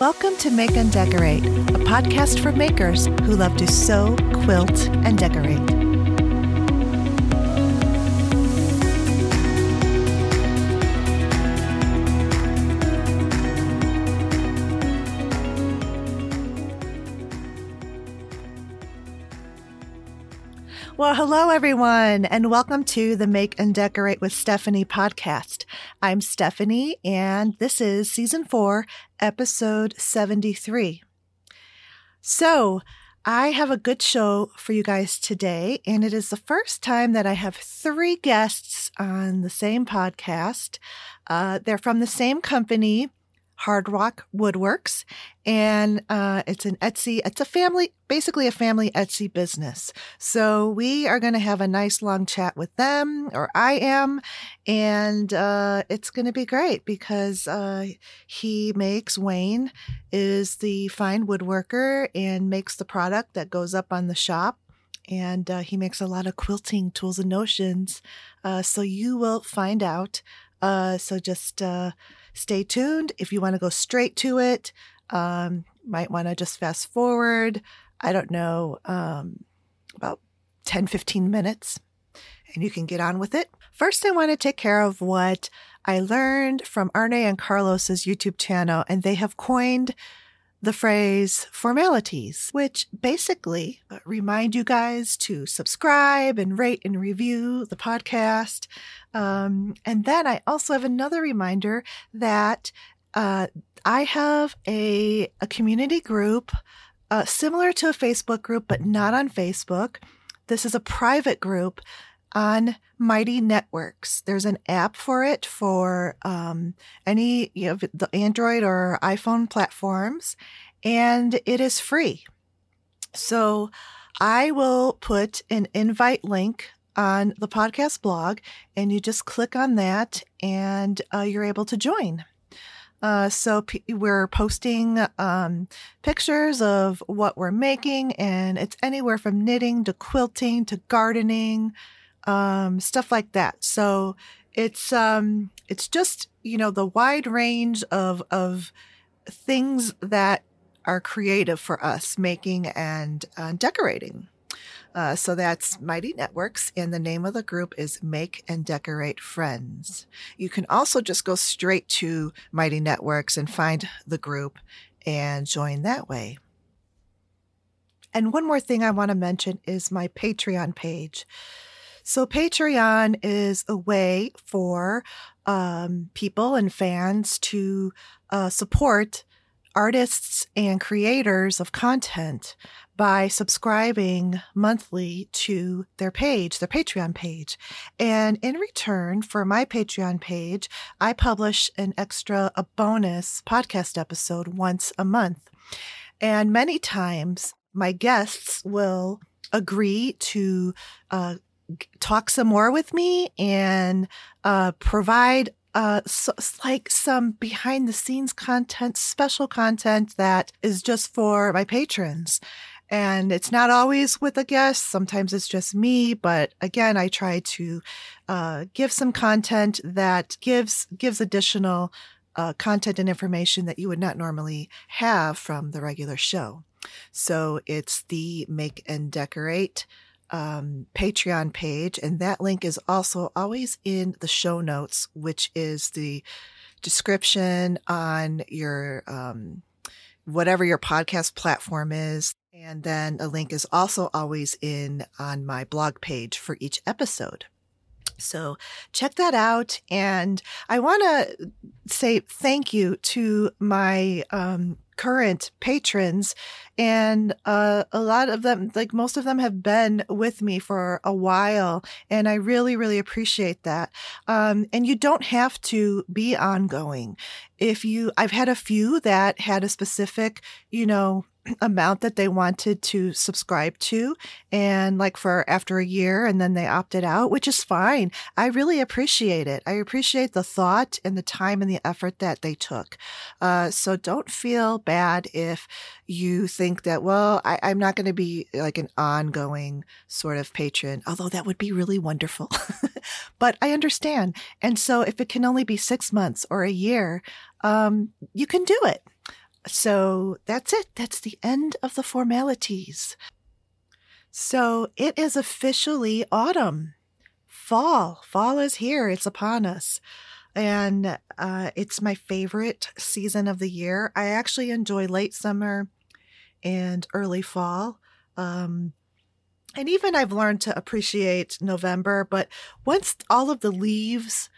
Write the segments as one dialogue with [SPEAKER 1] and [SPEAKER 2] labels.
[SPEAKER 1] Welcome to Make and Decorate, a podcast for makers who love to sew, quilt, and decorate. Well, hello, everyone, and welcome to the Make and Decorate with Stephanie podcast. I'm Stephanie, and this is season four, episode 73. So, I have a good show for you guys today, and it is the first time that I have three guests on the same podcast. Uh, they're from the same company, Hard Rock Woodworks, and uh, it's an Etsy. It's a family, basically a family Etsy business. So we are going to have a nice long chat with them, or I am, and uh, it's going to be great because uh, he makes Wayne is the fine woodworker and makes the product that goes up on the shop. And uh, he makes a lot of quilting tools and notions. Uh, so you will find out. Uh, so just stay tuned. If you want to go straight to it, um, might want to just fast forward. I don't know, um, about 10, 15 minutes, and you can get on with it. First, I want to take care of what I learned from Arne and Carlos's YouTube channel, and they have coined the phrase formalities, which basically uh, remind you guys to subscribe and rate and review the podcast. Um, and then I also have another reminder that uh, I have a, a community group uh, similar to a Facebook group, but not on Facebook. This is a private group on Mighty Networks. There's an app for it for um, any you know, the Android or iPhone platforms, and it is free. So I will put an invite link on the podcast blog, and you just click on that, and uh, you're able to join. Uh, so p- we're posting um, pictures of what we're making, and it's anywhere from knitting to quilting to gardening, um, stuff like that. So it's um, it's just you know the wide range of of things that are creative for us making and uh, decorating. Uh, so that's Mighty Networks, and the name of the group is Make and Decorate Friends. You can also just go straight to Mighty Networks and find the group and join that way. And one more thing I want to mention is my Patreon page. So, Patreon is a way for um, people and fans to uh, support artists and creators of content by subscribing monthly to their page, their Patreon page. And in return for my Patreon page, I publish an extra, a bonus podcast episode once a month. And many times my guests will agree to uh, talk some more with me and uh, provide uh, so, like some behind the scenes content, special content that is just for my patrons. And it's not always with a guest. Sometimes it's just me. But again, I try to uh, give some content that gives gives additional uh, content and information that you would not normally have from the regular show. So it's the Make and Decorate um, Patreon page, and that link is also always in the show notes, which is the description on your um, whatever your podcast platform is. And then a link is also always in on my blog page for each episode. So check that out. And I want to say thank you to my um, current patrons. And uh, a lot of them, like most of them, have been with me for a while. And I really, really appreciate that. Um, and you don't have to be ongoing. If you, I've had a few that had a specific, you know, amount that they wanted to subscribe to and like for after a year and then they opted out which is fine. I really appreciate it. I appreciate the thought and the time and the effort that they took. Uh, so don't feel bad if you think that well I, i'm not going to be like an ongoing sort of patron although that would be really wonderful. But i understand. And so if it can only be six months or a year um, you can do it So that's it. That's the end of the formalities. So it is officially autumn. Fall. Fall is here. It's upon us. And uh, it's my favorite season of the year. I actually enjoy late summer and early fall. Um, and even I've learned to appreciate November, but once all of the leaves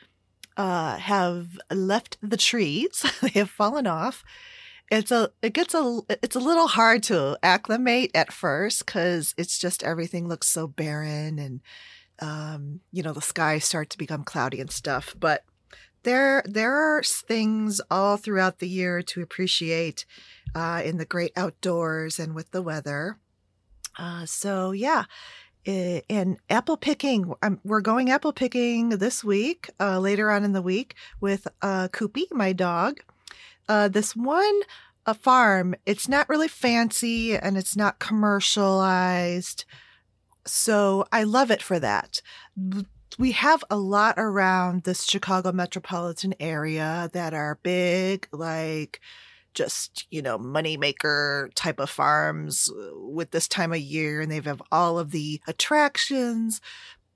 [SPEAKER 1] uh, have left the trees, they have fallen off. It's a it gets a it's a little hard to acclimate at first because it's just everything looks so barren and um, you know the skies start to become cloudy and stuff. But there there are things all throughout the year to appreciate uh, in the great outdoors and with the weather. Uh, so yeah, and apple picking, we're going apple picking this week, uh, later on in the week with uh, my dog. Uh, this one a farm, it's not really fancy and it's not commercialized. So I love it for that. We have a lot around this Chicago metropolitan area that are big, like just, you know, moneymaker type of farms uh, with this time of year. And they have all of the attractions,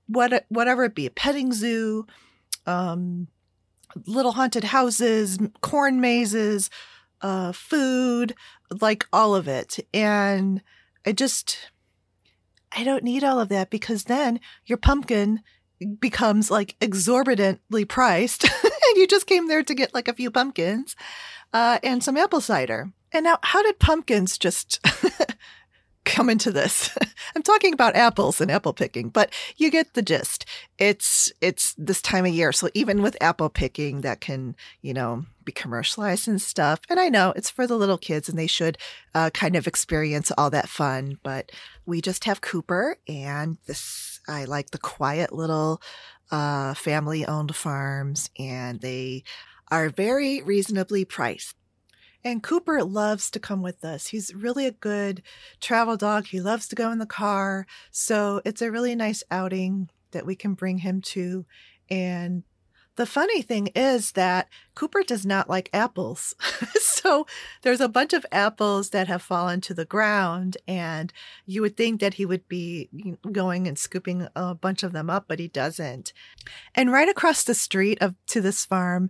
[SPEAKER 1] what, whatever it be, a petting zoo, um, little haunted houses, corn mazes, uh, food, like all of it. And I just, I don't need all of that because then your pumpkin becomes like exorbitantly priced and you just came there to get like a few pumpkins uh, and some apple cider. And now, how did pumpkins just come into this? I'm talking about apples and apple picking, but you get the gist. It's it's this time of year, so even with apple picking, that can you know be commercialized and stuff. And I know it's for the little kids, and they should uh, kind of experience all that fun. But we just have Cooper, and this I like the quiet little uh, family owned farms, and they are very reasonably priced. And Cooper loves to come with us. He's really a good travel dog. He loves to go in the car. So it's a really nice outing that we can bring him to. And the funny thing is that Cooper does not like apples. so there's a bunch of apples that have fallen to the ground, and you would think that he would be going and scooping a bunch of them up, but he doesn't. And right across the street of to this farm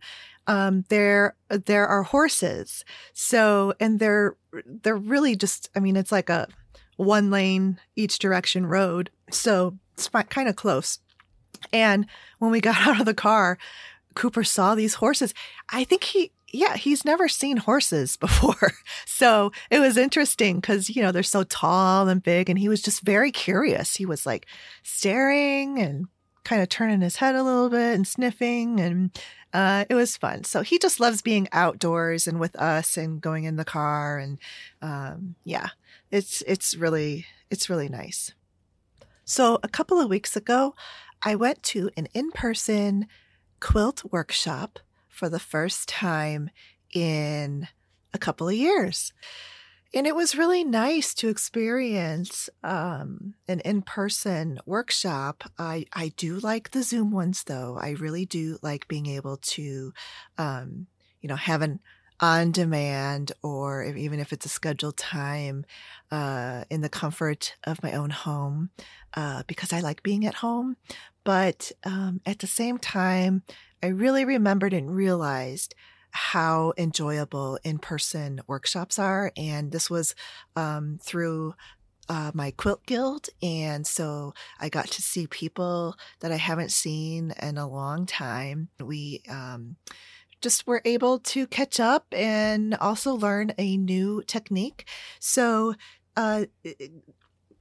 [SPEAKER 1] um, there there are horses. So and they're they're really just I mean it's like a one lane each direction road. So it's kind of close. And when we got out of the car, Cooper saw these horses. I think he yeah, he's never seen horses before. So it was interesting because, you know, they're so tall and big. And he was just very curious. He was like staring and kind of turning his head a little bit and sniffing. And uh, it was fun. So he just loves being outdoors and with us and going in the car. And um, yeah, it's, it's really, it's really nice. So a couple of weeks ago, I went to an in person quilt workshop for the first time in a couple of years. And it was really nice to experience um, an in person workshop. I, I do like the Zoom ones, though. I really do like being able to, um, you know, have an on demand or even if it's a scheduled time uh, in the comfort of my own home uh, because I like being at home. But um, at the same time, I really remembered and realized how enjoyable in person workshops are. And this was um, through uh, my quilt guild. And so I got to see people that I haven't seen in a long time. We, um, just were able to catch up and also learn a new technique. So, uh,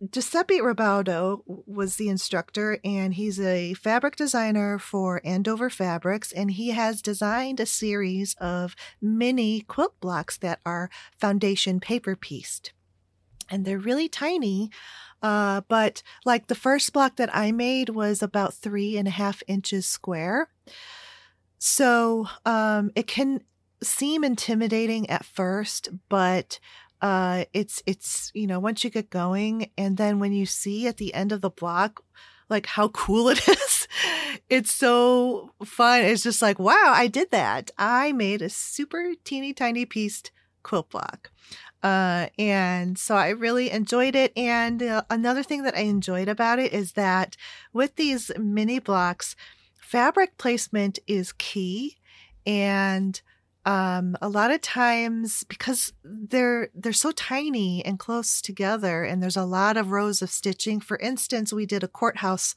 [SPEAKER 1] Giuseppe Ribaudo was the instructor, and he's a fabric designer for Andover Fabrics, and he has designed a series of mini quilt blocks that are foundation paper pieced. And they're really tiny, uh, but like the first block that I made was about three and a half inches square. So um, it can seem intimidating at first, but uh, it's it's you know once you get going, and then when you see at the end of the block, like how cool it is, it's so fun. It's just like wow, I did that. I made a super teeny tiny pieced quilt block. Uh, and so I really enjoyed it. And uh, another thing that I enjoyed about it is that with these mini blocks, fabric placement is key. And um, a lot of times because they're they're so tiny and close together, and there's a lot of rows of stitching. For instance, we did a courthouse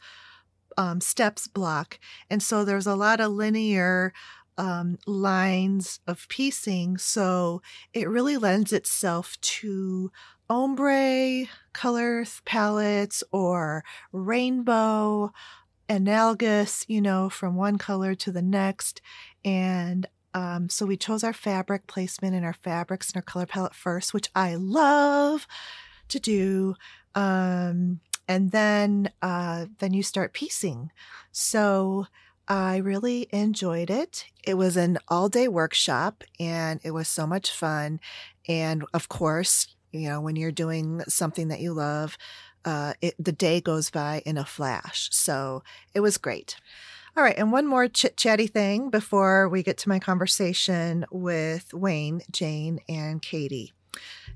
[SPEAKER 1] um, steps block, and so there's a lot of linear um, lines of piecing. So it really lends itself to ombre color palettes or rainbow analogous, you know, from one color to the next. And um, so we chose our fabric placement and our fabrics and our color palette first, which I love to do. Um, and then uh, then you start piecing. So I really enjoyed it. It was an all day workshop and it was so much fun. And of course, you know, when you're doing something that you love, uh, it, the day goes by in a flash. So it was great. All right. And one more chit chatty thing before we get to my conversation with Wayne, Jane, and Katie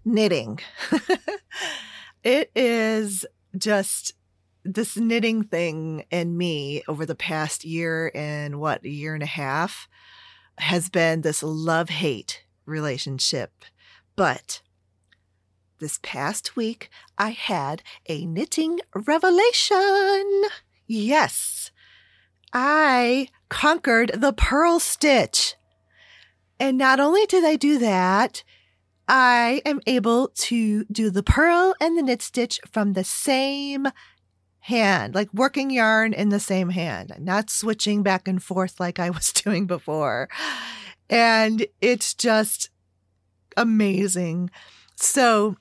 [SPEAKER 1] knitting. it is just this knitting thing in me over the past year and what, a year and a half has been this love hate relationship. But this past week, I had a knitting revelation. Yes, I conquered the purl stitch. And not only did I do that, I am able to do the purl and the knit stitch from the same hand, like working yarn in the same hand, not switching back and forth like I was doing before. And it's just amazing. So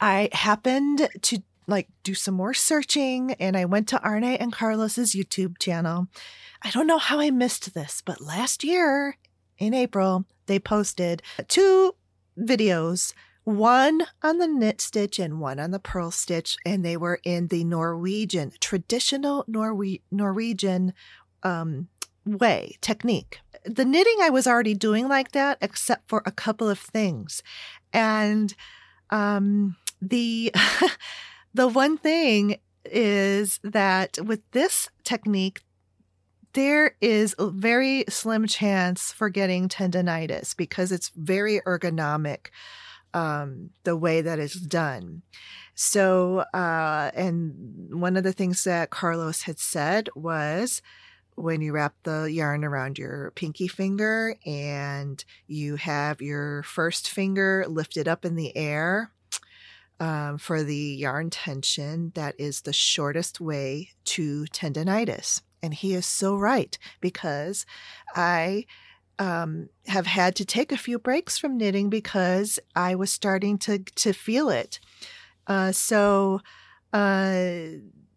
[SPEAKER 1] I happened to like do some more searching and I went to Arne and Carlos's YouTube channel. I don't know how I missed this, but last year in April, they posted two videos one on the knit stitch and one on the purl stitch, and they were in the Norwegian, traditional Norwe- Norwegian um, way, technique. The knitting I was already doing like that, except for a couple of things. And um, the the one thing is that with this technique, there is a very slim chance for getting tendonitis because it's very ergonomic um, the way that it's done. So, uh, and one of the things that Carlos had said was when you wrap the yarn around your pinky finger and you have your first finger lifted up in the air um, for the yarn tension, that is the shortest way to tendonitis. And he is so right because I um, have had to take a few breaks from knitting because I was starting to to feel it. Uh, so uh,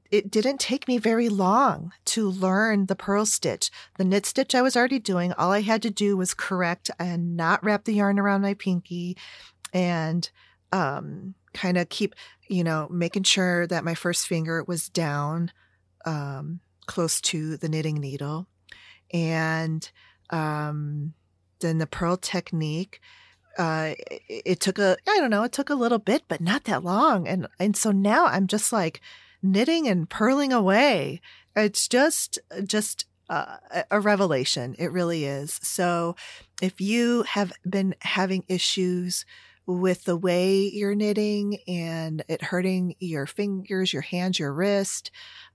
[SPEAKER 1] it didn't take me very long to learn the purl stitch. The knit stitch I was already doing. All I had to do was correct and not wrap the yarn around my pinky, and um, kind of keep you know making sure that my first finger was down um, close to the knitting needle, and um, then the purl technique. Uh, it, it took a, I don't know, it took a little bit, but not that long. And, and so now I'm just like knitting and purling away. It's just, just uh, a revelation. It really is. So if you have been having issues with the way you're knitting and it hurting your fingers, your hands, your wrist,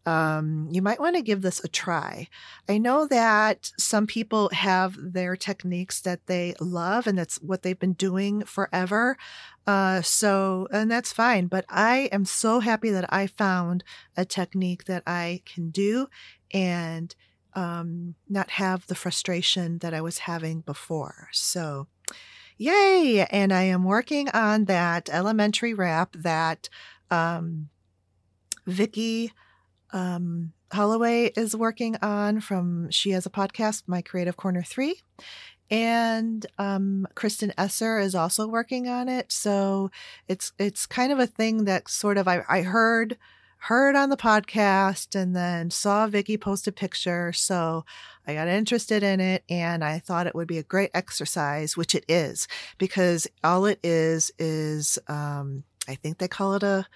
[SPEAKER 1] um, you might want to give this a try. I know that some people have their techniques that they love and that's what they've been doing forever. Uh, so, and that's fine. But I am so happy that I found a technique that I can do and um, not have the frustration that I was having before. So, yay! And I am working on that elementary wrap that um, Vicki um, Holloway is working on from she has a podcast, My Creative Corner Three, and um, Kristen Esser is also working on it. So it's it's kind of a thing that sort of I, I heard heard on the podcast and then saw Vicki post a picture. So I got interested in it and I thought it would be a great exercise, which it is, because all it is is, um, I think they call it a,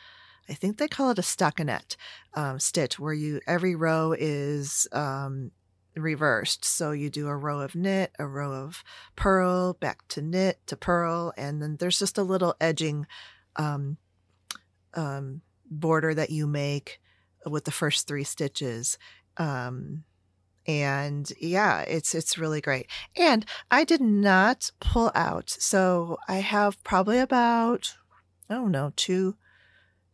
[SPEAKER 1] I think they call it a stockinette um, stitch, where you every row is um, reversed. So you do a row of knit, a row of purl, back to knit to purl, and then there's just a little edging um, um, border that you make with the first three stitches. Um, and yeah, it's it's really great. And I did not pull out, so I have probably about I don't know two,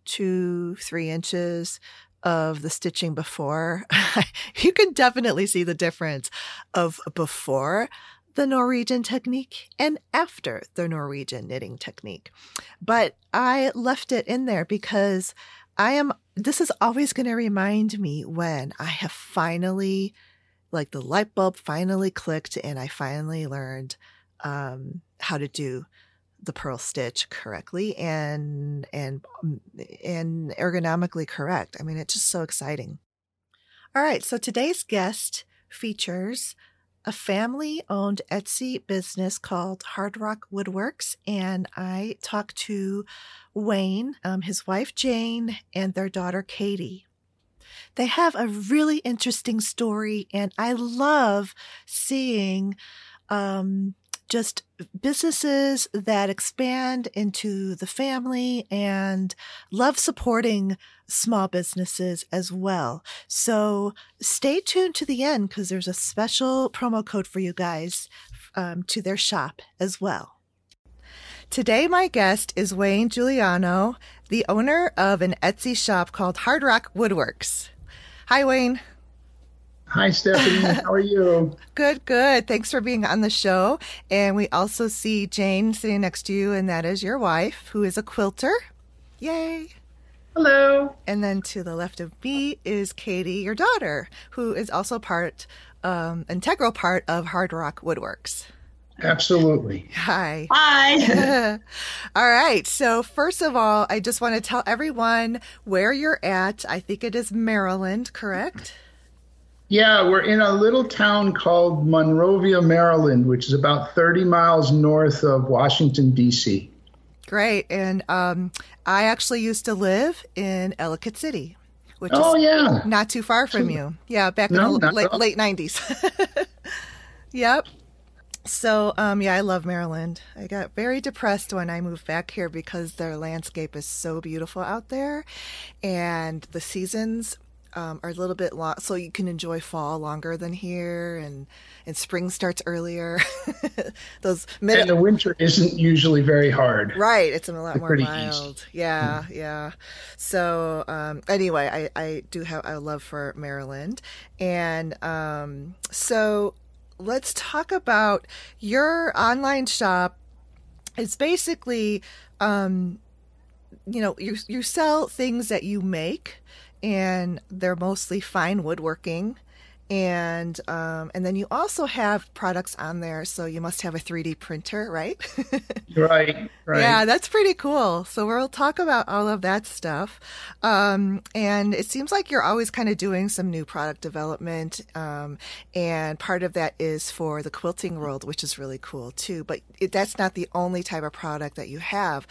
[SPEAKER 1] two three inches of the stitching before. you can definitely see the difference of before the Norwegian technique and after the Norwegian knitting technique. But I left it in there because I am, this is always going to remind me when I have finally, like the light bulb finally clicked and I finally learned um, how to do the purl stitch correctly and and and ergonomically correct. I mean, it's just so exciting. All right, so today's guest features a family owned Etsy business called Hard Rock Woodworks. And I talked to Wayne, um, his wife Jane, and their daughter Katie. They have a really interesting story, and I love seeing um, just businesses that expand into the family and love supporting small businesses as well. So stay tuned to the end because there's a special promo code for you guys um, to their shop as well. Today, my guest is Wayne Giuliano, the owner of an Etsy shop called Hard Rock Woodworks. Hi, Wayne.
[SPEAKER 2] Hi, Stephanie. How are you?
[SPEAKER 1] good, good. Thanks for being on the show. And we also see Jane sitting next to you, and that is your wife, who is a quilter. Yay.
[SPEAKER 3] Hello.
[SPEAKER 1] And then to the left of me is Katie, your daughter, who is also part, um, integral part of Hard Rock Woodworks.
[SPEAKER 2] Absolutely.
[SPEAKER 1] Hi.
[SPEAKER 3] Hi.
[SPEAKER 1] all right. So, first of all, I just want to tell everyone where you're at. I think it is Maryland, correct?
[SPEAKER 2] Yeah, we're in a little town called Monrovia, Maryland, which is about 30 miles north of Washington, D.C.
[SPEAKER 1] Great. And um, I actually used to live in Ellicott City, which
[SPEAKER 2] oh,
[SPEAKER 1] is
[SPEAKER 2] yeah.
[SPEAKER 1] not too far from too, you. Yeah, back
[SPEAKER 2] no,
[SPEAKER 1] in the late, late 90s. yep. So, um, yeah, I love Maryland. I got very depressed when I moved back here because their landscape is so beautiful out there and the seasons um, are a little bit long, so you can enjoy fall longer than here, and and spring starts earlier.
[SPEAKER 2] Those mid- and the winter isn't usually very hard.
[SPEAKER 1] Right, it's a lot it's more mild. Easy. Yeah, mm yeah. So um, anyway, I I do have a love for Maryland, and um, so let's talk about your online shop. It's basically um, you know you you sell things that you make and they're mostly fine woodworking and um, and then you also have products on there. So you must have a 3d printer right?
[SPEAKER 2] Right right.
[SPEAKER 1] Yeah that's pretty cool. So we'll talk about all of that stuff. Um, and it seems like you're always kind of doing some new product development um, and part of that is for the quilting world which is really cool too but it, that's not the only type of product that you have.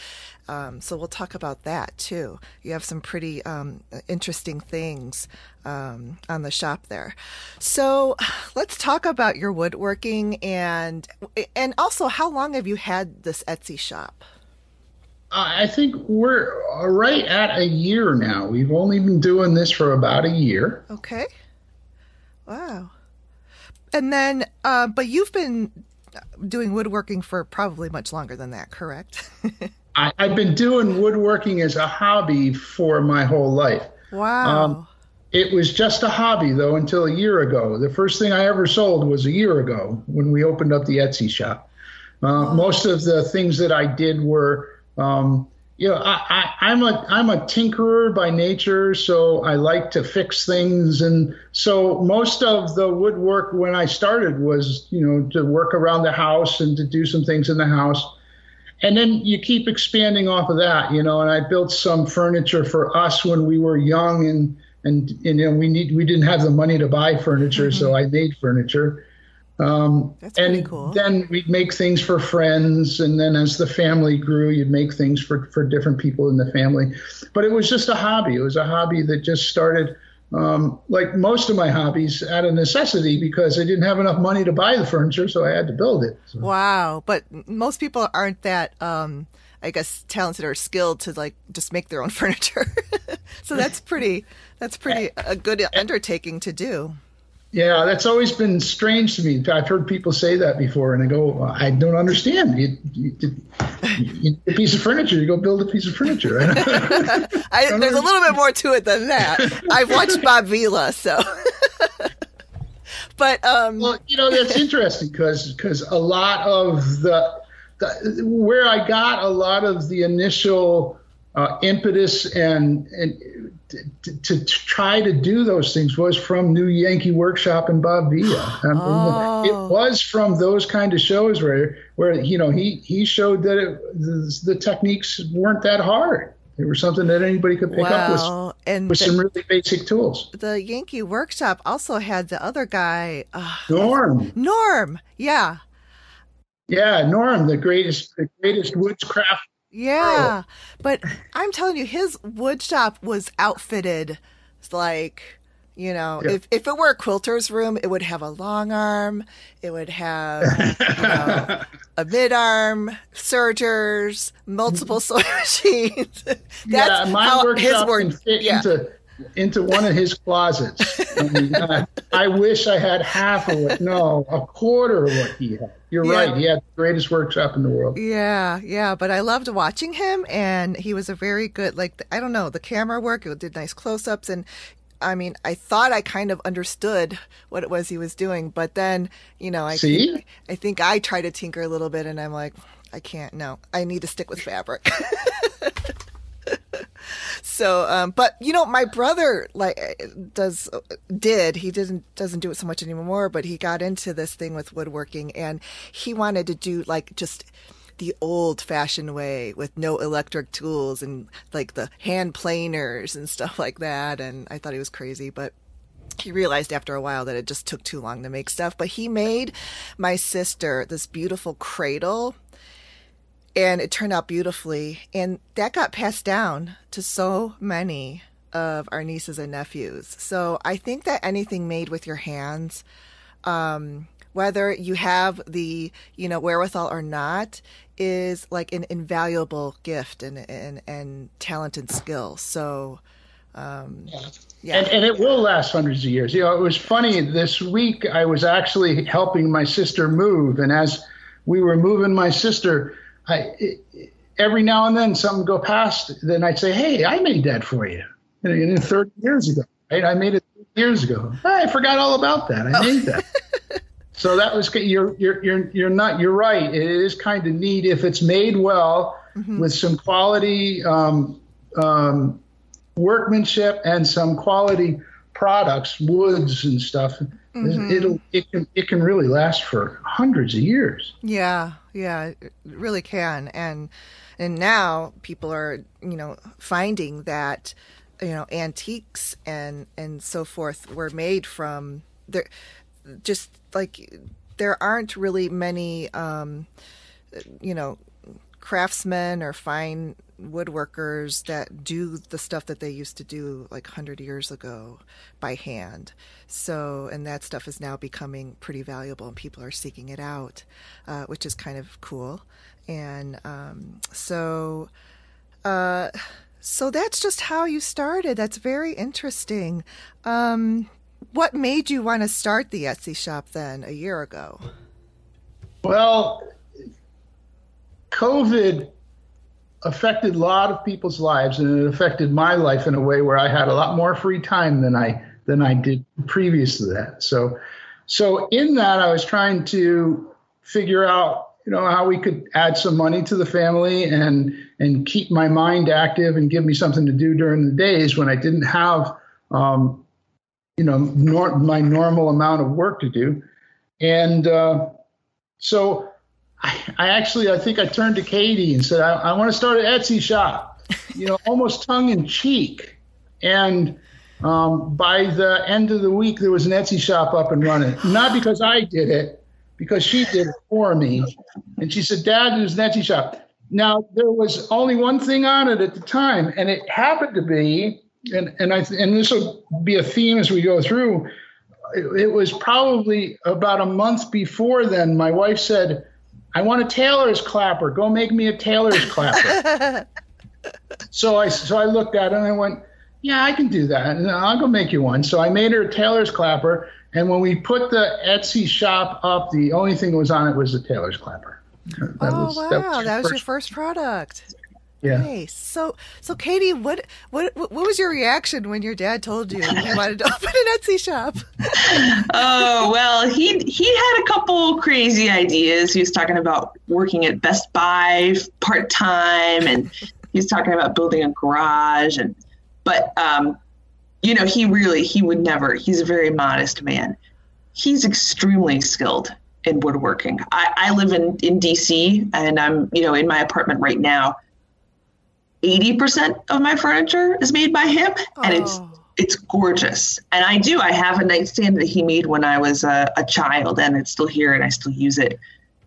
[SPEAKER 1] Um, so we'll talk about that too. You have some pretty um, interesting things um, on the shop there. So let's talk about your woodworking and and also how long have you had this Etsy shop?
[SPEAKER 2] I think we're right at a year now. We've only been doing this for about a year.
[SPEAKER 1] Okay. Wow. And then, uh, but you've been doing woodworking for probably much longer than that, correct?
[SPEAKER 2] I, have been doing woodworking as a hobby for my whole life.
[SPEAKER 1] Wow. Um,
[SPEAKER 2] it was just a hobby though until a year ago. The first thing I ever sold was a year ago when we opened up the Etsy shop. Uh, Most of the things that I did were, um, you know, I, I, am a I'm a tinkerer by nature, so I like to fix things, and so most of the woodwork when I started was, you know, to work around the house and to do some things in the house. and then you keep expanding off of that, you know. And I built some furniture for us when we were young, and and, and you know we need we didn't have the money to buy furniture, mm-hmm. so I made furniture.
[SPEAKER 1] Um, That's
[SPEAKER 2] and
[SPEAKER 1] cool.
[SPEAKER 2] then we'd make things for friends, and then as the family grew, you'd make things for for different people in the family. But it was just a hobby. It was a hobby that just started um, like most of my hobbies out of necessity because I didn't have enough money to buy the furniture, so I had to build it. So.
[SPEAKER 1] Wow. But most people aren't that, um, I guess, talented or skilled to like just make their own furniture. so that's pretty, that's pretty a good undertaking to do.
[SPEAKER 2] Yeah, that's always been strange to me. I've heard people say that before, and I go, I don't understand. You, you, you, a piece of furniture, you go build a piece of furniture.
[SPEAKER 1] I, there's a little bit more to it than that. I've watched Bob Vila, so. but um,
[SPEAKER 2] well, you know that's interesting because because a lot of the where I got a lot of the initial uh, impetus and and to, to, try to do those things was from New Yankee Workshop and Bob Vila. oh. It was from those kind of shows where where you know he he showed that it, the, the techniques weren't that hard. They were something that anybody could pick up with, and with the, some really basic tools.
[SPEAKER 1] The Yankee Workshop also had the other guy, uh,
[SPEAKER 2] Norm.
[SPEAKER 1] Norm, yeah.
[SPEAKER 2] Yeah, Norm, the greatest, the greatest woodscraft
[SPEAKER 1] yeah. But I'm telling you, his wood shop was outfitted like, you know, yeah. if, if it were a quilter's room, it would have a long arm, it would have you know, a mid arm, sergers, multiple sewing machines. That's
[SPEAKER 2] yeah, my how workshop his work, can fit yeah. into into one of his closets. I, uh, I wish I had half of what, no, a quarter of what he had. You're yeah. right. He had the greatest workshop in the world.
[SPEAKER 1] Yeah, yeah. But I loved watching him, and he was a very good, like, I don't know, the camera work, it did nice close ups. And I mean, I thought I kind of understood what it was he was doing, but then, you know, I
[SPEAKER 2] See?
[SPEAKER 1] Think, I think I try to tinker a little bit, and I'm like, I can't. No, I need to stick with fabric. so um, but you know my brother like does did he didn't doesn't do it so much anymore but he got into this thing with woodworking and he wanted to do like just the old fashioned way with no electric tools and like the hand planers and stuff like that and i thought he was crazy but he realized after a while that it just took too long to make stuff. But he made my sister this beautiful cradle and it turned out beautifully. And that got passed down to so many of our nieces and nephews. So I think that anything made with your hands, um, whether you have the you know wherewithal or not, is like an invaluable gift and and, and talent and skill. So. Um,
[SPEAKER 2] yeah. And, and it will last hundreds of years. You know, it was funny. This week, I was actually helping my sister move, and as we were moving my sister, I, every now and then something go past, then I'd say, "Hey, I made that for you." And 30 years ago, right? I made it years ago. I forgot all about that. I made that. so that was you're you're you're you're not you're right. It is kind of neat if it's made well mm-hmm. with some quality um, um, workmanship and some quality products, woods and stuff. Mm-hmm. It'll it can it can really last for hundreds of years.
[SPEAKER 1] Yeah, yeah, it really can. And and now people are you know finding that you know antiques and and so forth were made from there. Just like there aren't really many um, you know craftsmen or fine woodworkers that do the stuff that they used to do like 100 years ago by hand. So, and that stuff is now becoming pretty valuable and people are seeking it out, uh, which is kind of cool. And um, so, uh, so that's just how you started. That's very interesting. Um, what made you want to start the Etsy shop then a year ago?
[SPEAKER 2] Well, COVID affected a lot of people's lives, and it affected my life in a way where I had a lot more free time than I than I did previous to that. So, so in that, I was trying to figure out, you know, how we could add some money to the family and and keep my mind active and give me something to do during the days when I didn't have, um, you know, nor- my normal amount of work to do, and uh, so I, actually, I think I turned to Katie and said, I, I want to start an Etsy shop, you know, almost tongue in cheek. And um, by the end of the week, there was an Etsy shop up and running. Not because I did it, because she did it for me. And she said, Dad, there's an Etsy shop. Now, there was only one thing on it at the time, and it happened to be, and, and, I, and this will be a theme as we go through. It, it was probably about a month before then. My wife said, I want a tailor's clapper. Go make me a tailor's clapper. so I so I looked at it and I went, yeah, I can do that. And I'll go make you one. So I made her a tailor's clapper. And when we put the Etsy shop up, the only thing that was on it was the tailor's clapper.
[SPEAKER 1] That oh was, wow, that was, that was your first product.
[SPEAKER 2] Yeah.
[SPEAKER 1] Nice. So, so Katie, what, what, what was your reaction when your dad told you he wanted to open an Etsy shop?
[SPEAKER 3] oh well, he he had a couple crazy ideas. He was talking about working at Best Buy part time, and he was talking about building a garage. And but um, you know, he really he would never. He's a very modest man. He's extremely skilled in woodworking. I, I live in in DC, and I'm you know in my apartment right now 80% of my furniture is made by him oh. and it's oh. it's gorgeous and i do i have a nightstand that he made when i was a, a, child and it's still here and i still use it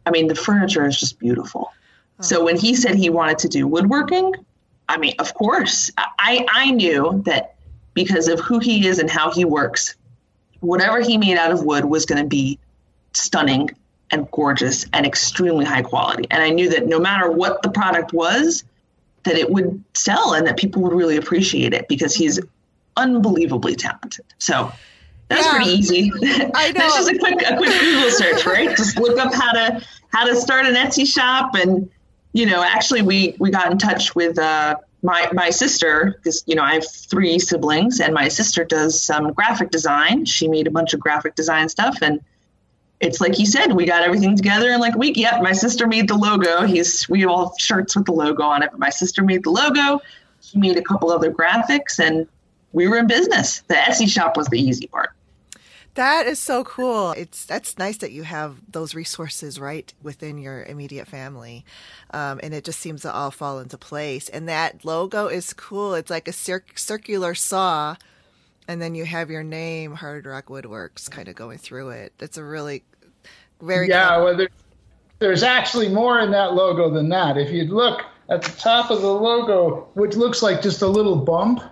[SPEAKER 3] i mean the furniture is just beautiful oh. so when he said he wanted to do woodworking i mean of course i i knew that because of who he is and how he works whatever he made out of wood was going to be stunning and gorgeous and extremely high quality and i knew that no matter what the product was that it would sell and that people would really appreciate it because he's unbelievably talented. So that's yeah. pretty easy. I know. that's just a quick a quick Google search, right? just look up how to how to start an Etsy shop and you know, actually we we got in touch with uh, my my sister because you know I have three siblings and my sister does some graphic design. She made a bunch of graphic design stuff and it's like you said, we got everything together in like week. Yep, my sister made the logo. He's we all have shirts with the logo on it, but my sister made the logo. She made a couple other graphics, and we were in business. The Etsy shop was the easy part.
[SPEAKER 1] That is so cool. It's that's nice that you have those resources right within your immediate family, um, and it just seems to all fall into place. And that logo is cool. It's like a cir- circular saw, and then you have your name, Hard Rock Woodworks, kind of going through it. It's a really very
[SPEAKER 2] yeah. Well, there, there's actually more in that logo than that. If you look at the top of the logo, which looks like just a little bump,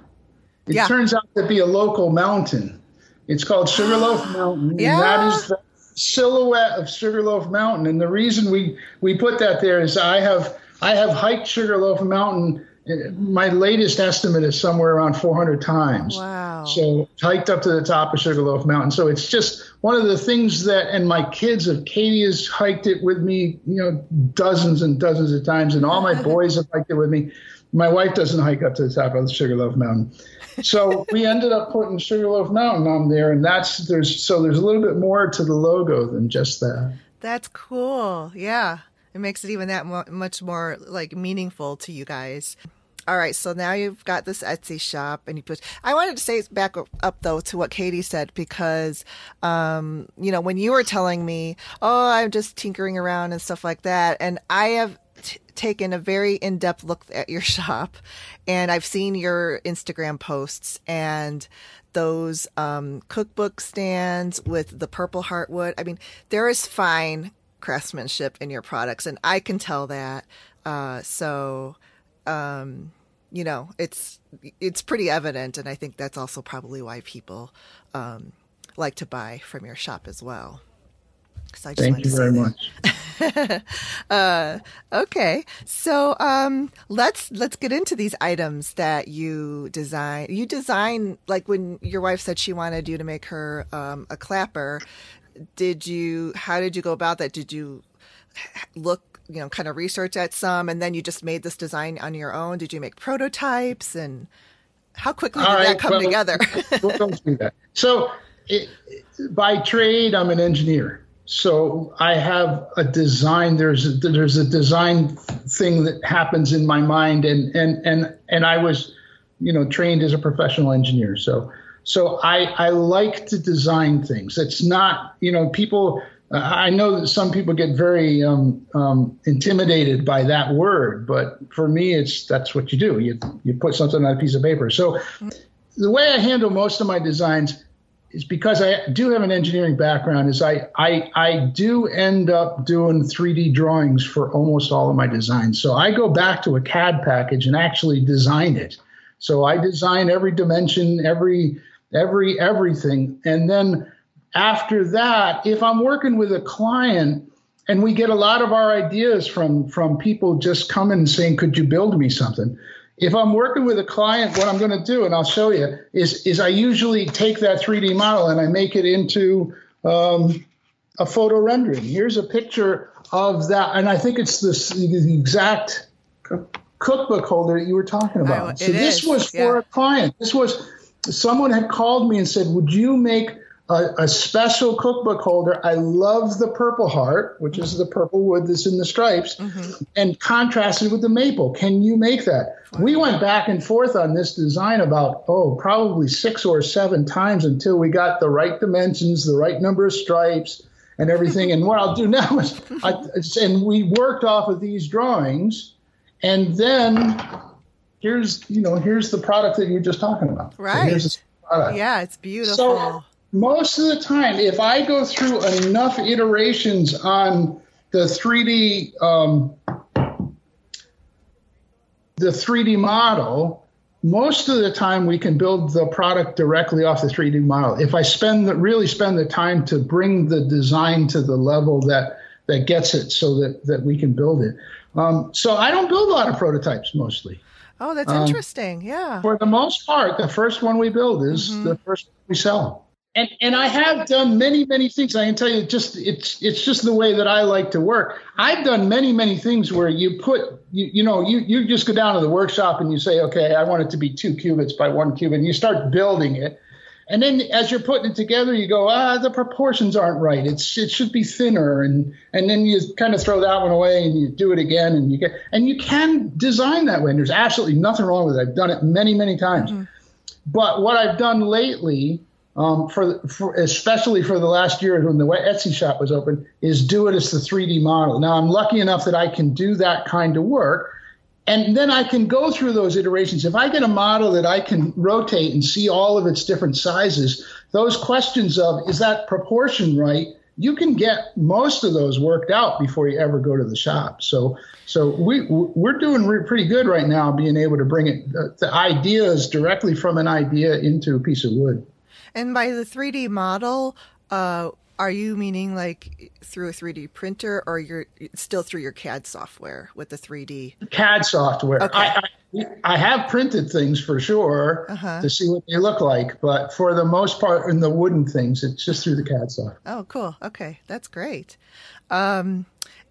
[SPEAKER 2] it yeah. turns out to be a local mountain. It's called Sugarloaf Mountain, yeah. and that is the silhouette of Sugarloaf Mountain. And the reason we we put that there is I have I have hiked Sugarloaf Mountain my latest estimate is somewhere around 400 times.
[SPEAKER 1] Wow.
[SPEAKER 2] So hiked up to the top of Sugarloaf Mountain. So it's just one of the things that, and my kids have, Katie has hiked it with me, you know, dozens and dozens of times, and all my boys have hiked it with me. My wife doesn't hike up to the top of the Sugarloaf Mountain. So we ended up putting Sugarloaf Mountain on there, and that's there's so there's a little bit more to the logo than just that.
[SPEAKER 1] That's cool. Yeah. It makes it even that mo- much more like meaningful to you guys. All right, so now you've got this Etsy shop, and you put. I wanted to say back up though to what Katie said because, um, you know, when you were telling me, oh, I'm just tinkering around and stuff like that, and I have t- taken a very in-depth look at your shop, and I've seen your Instagram posts and those um, cookbook stands with the purple heartwood. I mean, there is fine craftsmanship in your products, and I can tell that. Uh, so, um, you know, it's it's pretty evident, and I think that's also probably why people um, like to buy from your shop as well.
[SPEAKER 2] Thank you very much.
[SPEAKER 1] uh, okay, so um, let's let's get into these items that you design. You design like when your wife said she wanted you to make her um, a clapper did you how did you go about that? Did you look you know kind of research at some and then you just made this design on your own? Did you make prototypes? And how quickly did right, that come well, together?
[SPEAKER 2] go through that. So it, by trade i'm an engineer. So i have a design there's a, there's a design thing that happens in my mind and and and and i was you know trained as a professional engineer. So so I, I like to design things. It's not, you know, people I know that some people get very um, um, intimidated by that word, but for me, it's that's what you do. You you put something on a piece of paper. So the way I handle most of my designs is because I do have an engineering background. Is I I I do end up doing 3D drawings for almost all of my designs. So I go back to a CAD package and actually design it. So I design every dimension, every every everything, and then after that, if I'm working with a client and we get a lot of our ideas from from people just coming and saying, "Could you build me something?" If I'm working with a client, what I'm going to do, and I'll show you, is is I usually take that 3D model and I make it into um, a photo rendering. Here's a picture of that, and I think it's this the exact cookbook holder that you were talking about.
[SPEAKER 1] so
[SPEAKER 2] this
[SPEAKER 1] is,
[SPEAKER 2] was for
[SPEAKER 1] yeah.
[SPEAKER 2] a client. This was someone had called me and said, "Would you make a, a, special cookbook holder. I love the Purple Heart, which is the purple wood that's in the stripes,
[SPEAKER 1] Mm-hmm.
[SPEAKER 2] and contrasted with the maple. Can you make that? We went back and forth on this design about, oh, probably six or seven times until we got the right dimensions, the right number of stripes, and everything. and what I'll do now is, I, and we worked off of these drawings, and then here's, you know, here's the product that you're just talking about.
[SPEAKER 1] Right.
[SPEAKER 2] here's the product.
[SPEAKER 1] Yeah, it's beautiful.
[SPEAKER 2] So most of the time, if I go through enough iterations on the 3D, um, the 3D model, most of the time we can build the product directly off the 3D model. If I spend the, really spend the time to bring the design to the level that that gets it, so that that we can build it. Um, so I don't build a lot of prototypes mostly.
[SPEAKER 1] Oh, that's
[SPEAKER 2] um,
[SPEAKER 1] interesting. Yeah.
[SPEAKER 2] For the most part, the first one we build is
[SPEAKER 1] Mhm.
[SPEAKER 2] the first one we sell. And and I have done many many things. I can tell you, just it's it's just the way that I like to work. I've done many many things where you put you you know you you just go down to the workshop and you say, okay, I want it to be two cubits by one cubit, and you start building it. And then as you're putting it together, you go, ah, the proportions aren't right. It's it should be thinner, and and then you kind of throw that one away and you do it again, and you get and you can design that way. And there's absolutely nothing wrong with it. I've done it many many times. But what I've done lately, um, for, for especially for the last year when the Etsy shop was open, is do it as the 3D model. Now I'm lucky enough that I can do that kind of work, and then I can go through those iterations. If I get a model that I can rotate and see all of its different sizes, those questions of is that proportion right? You can get most of those worked out before you ever go to the shop. So, so we we're doing re- pretty good right now, being able to bring it uh, the ideas directly from an idea into a piece of wood.
[SPEAKER 1] And by the 3D model, uh, are you meaning like through a 3D printer or you're still through your CAD software with the 3D?
[SPEAKER 2] CAD software.
[SPEAKER 1] Okay.
[SPEAKER 2] I, I, I have printed things for sure
[SPEAKER 1] Uh-huh.
[SPEAKER 2] to see what they look like, but for the most part, in the wooden things, it's just through the CAD software.
[SPEAKER 1] Oh, cool. Okay, that's great. Um,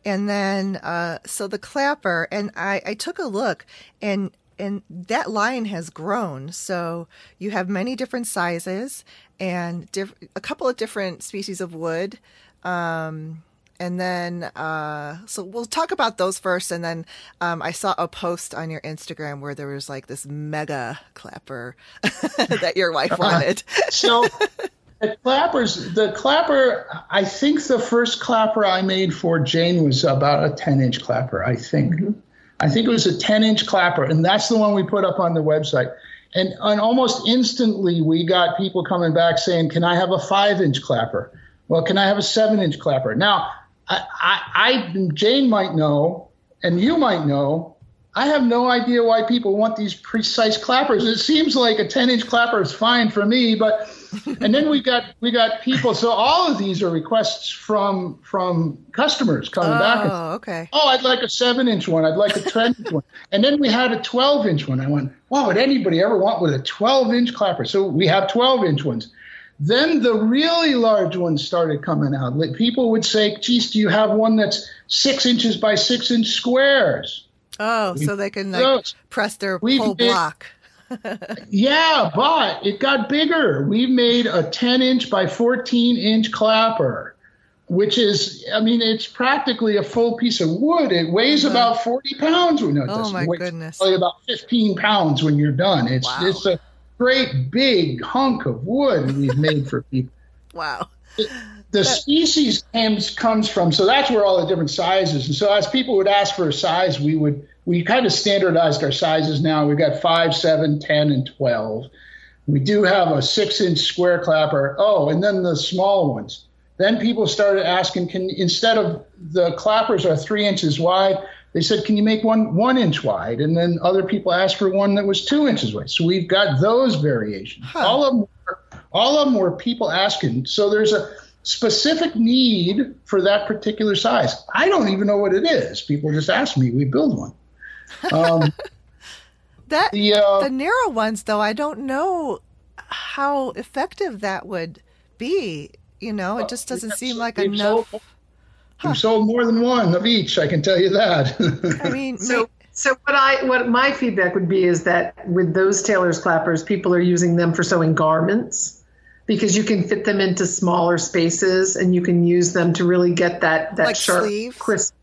[SPEAKER 1] and then, uh, so the clapper, and I, I took a look, and and that line has grown. So you have many different sizes and diff- a couple of different species of wood. Um, and then, uh, so we'll talk about those first. And then um, I saw a post on your Instagram where there was like this mega clapper that your wife wanted.
[SPEAKER 2] So the clappers, the clapper, I think the first clapper I made for Jane was about a 10 inch clapper, I think. I think it was a 10 inch clapper, and that's the one we put up on the website. And, and almost instantly, we got people coming back saying, Can I have a five inch clapper? Well, can I have a seven inch clapper? Now, I, I, I, Jane might know, and you might know, I have no idea why people want these precise clappers. It seems like a 10 inch clapper is fine for me, but and then we got we got people. So all of these are requests from from customers coming back.
[SPEAKER 1] Oh, okay.
[SPEAKER 2] oh, I'd like a seven inch one. I'd like a 10 inch one. And then we had a 12 inch one. I went, wow, would anybody ever want with a 12 inch clapper? So we have 12 inch ones. Then the really large ones started coming out. Like people would say, geez, do you have one that's six inches by six inch squares?
[SPEAKER 1] Oh, so they can like press their whole
[SPEAKER 2] been-
[SPEAKER 1] block.
[SPEAKER 2] Yeah, but it got bigger. We made a 10 inch by 14 inch clapper, which is, I mean, it's practically a full piece of wood. It weighs about 40 pounds. It
[SPEAKER 1] Uh-huh. Oh, my
[SPEAKER 2] It weighs
[SPEAKER 1] goodness.
[SPEAKER 2] Probably about 15 pounds when you're done. It's
[SPEAKER 1] Wow.
[SPEAKER 2] it's a great big hunk of wood we've made for people.
[SPEAKER 1] Wow.
[SPEAKER 2] the species comes comes from so that's where all the different sizes and so as people would ask for a size we would we kind of standardized our sizes now we've got 5 7 10 and 12 we do have a six inch square clapper oh and then the small ones then people started asking can instead of the clappers are three inches wide they said can you make one one inch wide and then other people asked for one that was two inches wide so we've got those variations huh. all of them all of them were people asking so there's a specific need for that particular size. I don't even know what it is. People just ask me. We build one. Um,
[SPEAKER 1] that the, uh, the narrow ones, though, I don't know how effective that would be. You know, it just doesn't seem like enough.
[SPEAKER 2] Sold, huh. We've sold more than one of each. I can tell you that.
[SPEAKER 1] I mean,
[SPEAKER 4] so. So what I what my feedback would be is that with those tailor's clappers, people are using them for sewing garments because you can fit them into smaller spaces and you can use them to really get that that
[SPEAKER 1] like
[SPEAKER 4] sharp
[SPEAKER 1] sleeves?
[SPEAKER 4] crisp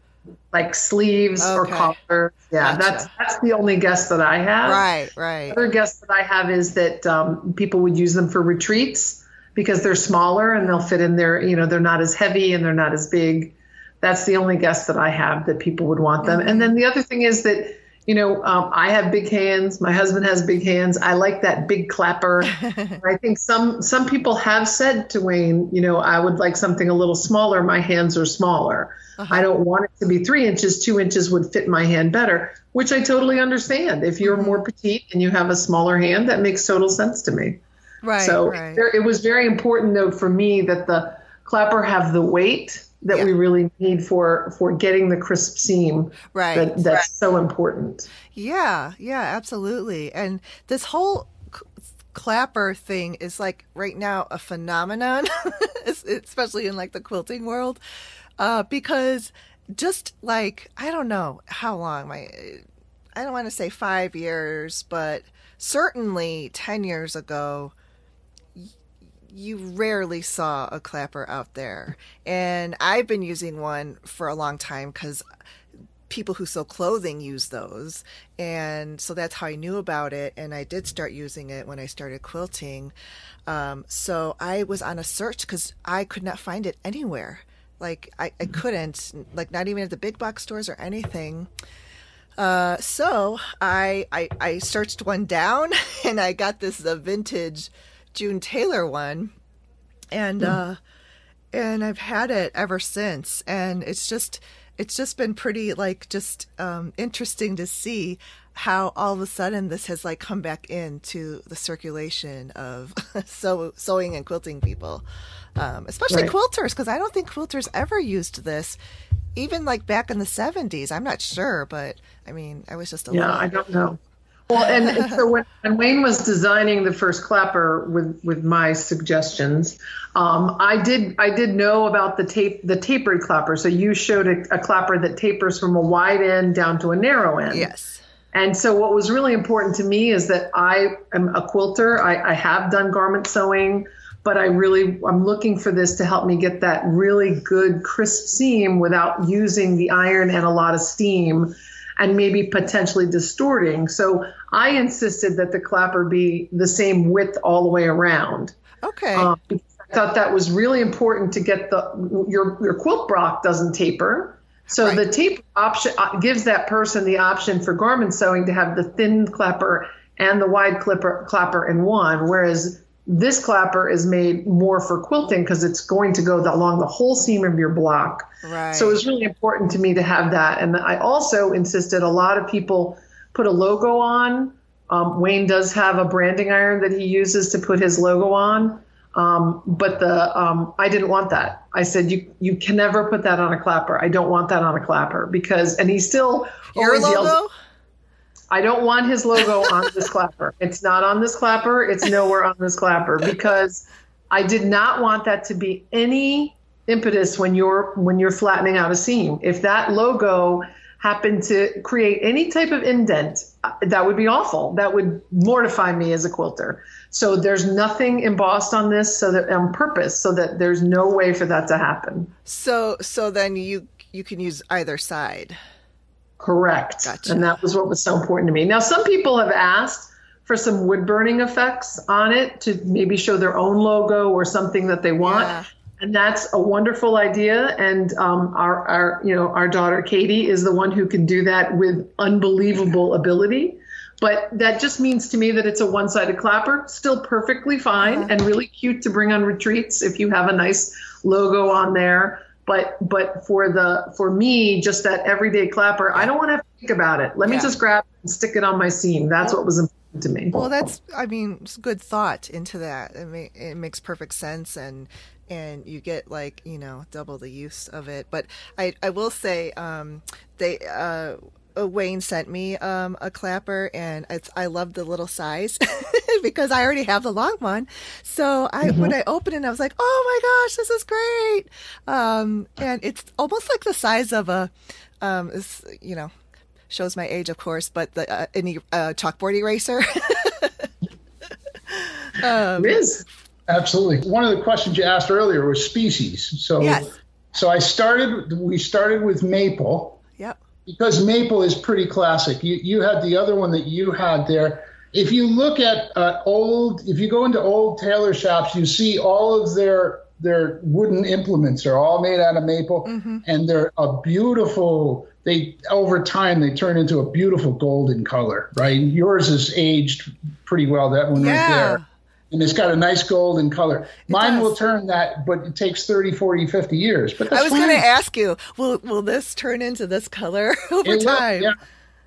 [SPEAKER 4] like sleeves
[SPEAKER 1] okay.
[SPEAKER 4] or collar. Yeah, gotcha. that's that's the only guess that I have.
[SPEAKER 1] Right, right.
[SPEAKER 4] Other guess that I have is that um, people would use them for retreats because they're smaller and they'll fit in there. You know, they're not as heavy and they're not as big. That's the only guess that I have that people would want them. And then the other thing is that you know, um, I have big hands. My husband has big hands. I like that big clapper. I think some some people have said to Wayne, you know, I would like something a little smaller. My hands are smaller. Uh-huh. I don't want it to be three inches. Two inches would fit my hand better, which I totally understand. If you're mm-hmm. more petite and you have a smaller hand, that makes total sense to me.
[SPEAKER 1] Right.
[SPEAKER 4] So
[SPEAKER 1] right.
[SPEAKER 4] it was very important, though, for me that the clapper have the weight that yeah. we really need for for getting the crisp seam
[SPEAKER 1] right
[SPEAKER 4] that, that's
[SPEAKER 1] right.
[SPEAKER 4] so important
[SPEAKER 1] yeah yeah absolutely and this whole clapper thing is like right now a phenomenon especially in like the quilting world uh, because just like i don't know how long my i don't want to say five years but certainly 10 years ago you rarely saw a clapper out there. And I've been using one for a long time because people who sew clothing use those. And so that's how I knew about it. And I did start using it when I started quilting. Um, so I was on a search because I could not find it anywhere. Like, I, I couldn't, like, not even at the big box stores or anything. Uh, so I, I I searched one down and I got this the vintage June Tailor one, and mm. uh, and I've had it ever since, and it's just it's just been pretty like just um, interesting to see how all of a sudden this has like come back into the circulation of sew, sewing and quilting people, um, especially right. quilters, because I don't think quilters ever used this, even like back in the seventies. I'm not sure, but I mean, I was just a
[SPEAKER 4] yeah,
[SPEAKER 1] little.
[SPEAKER 4] I don't know. Well, and so when, when, Wayne was designing the first clapper with with my suggestions, um, I did I did know about the tape the tapered clapper. So you showed a, a, clapper that tapers from a wide end down to a narrow end.
[SPEAKER 1] Yes.
[SPEAKER 4] And so what was really important to me is that I am a quilter. I, I have done garment sewing, but I really I'm looking for this to help me get that really good crisp seam without using the iron and a lot of steam and maybe potentially distorting. So I insisted that the clapper be the same width all the way around.
[SPEAKER 1] Okay.
[SPEAKER 4] Um, I thought that was really important to get the your your quilt block doesn't taper. So right. the tape option uh, gives that person the option for garment sewing to have the thin clapper and the wide clipper clapper in one, whereas this clapper is made more for quilting because it's going to go along the whole seam of your block.
[SPEAKER 1] Right.
[SPEAKER 4] So it was really important to me to have that. And I also insisted a lot of people put a logo on. Um, Wayne does have a branding iron that he uses to put his logo on. Um, but the um, I didn't want that. I said you you can never put that on a clapper. I don't want that on a clapper because and he still
[SPEAKER 1] your logo. Yells,
[SPEAKER 4] I don't want his logo on this clapper. It's not on this clapper. It's nowhere on this clapper because I did not want that to be any impetus when you're when you're flattening out a seam. If that logo happened to create any type of indent, uh, that would be awful. That would mortify me as a quilter. So there's nothing embossed on this so that on purpose so that there's no way for that to happen.
[SPEAKER 1] So so then you you can use either side.
[SPEAKER 4] Correct.
[SPEAKER 1] Gotcha.
[SPEAKER 4] And that was what was so important to me. Now, some people have asked for some wood burning effects on it to maybe show their own logo or something that they want.
[SPEAKER 1] Yeah.
[SPEAKER 4] and that's a wonderful idea. And um, our, our, you know, our daughter Katie is the one who can do that with unbelievable ability. But that just means to me that it's a one-sided clapper, still perfectly fine
[SPEAKER 1] Uh-huh.
[SPEAKER 4] and really cute to bring on retreats if you have a nice logo on there. But but for the for me, just that everyday clapper, I don't want to to think about it. Let me just grab it and stick it on my seam. That's what was important to me.
[SPEAKER 1] Well, that's I mean, good thought into that. It, ma- it makes perfect sense, and and you get like you know double the use of it. But I I will say um, they. Uh, Wayne sent me um, a clapper, and it's, I love the little size because I already have the long one. So I, when I opened it, I was like, "Oh my gosh, this is great!" Um, and it's almost like the size of a, um, you know, shows my age, of course, but the uh, any uh, chalkboard eraser. Um,
[SPEAKER 4] Riz.
[SPEAKER 2] Absolutely. One of the questions you asked earlier was species. So,
[SPEAKER 1] Yes.
[SPEAKER 2] so I started. We started with maple. Because maple is pretty classic. You you had the other one that you had there. If you look at uh, old, if you go into old tailor shops, you see all of their their wooden implements are all made out of maple, and they're a beautiful. They over time they turn into a beautiful golden color. Right, yours is aged pretty well. That one right there and it's got a nice golden color. Mine will turn that, but it takes 30, 40, 50 years. But
[SPEAKER 1] I was going to ask you, will will this turn into this color over
[SPEAKER 2] It will,
[SPEAKER 1] time?
[SPEAKER 2] yeah.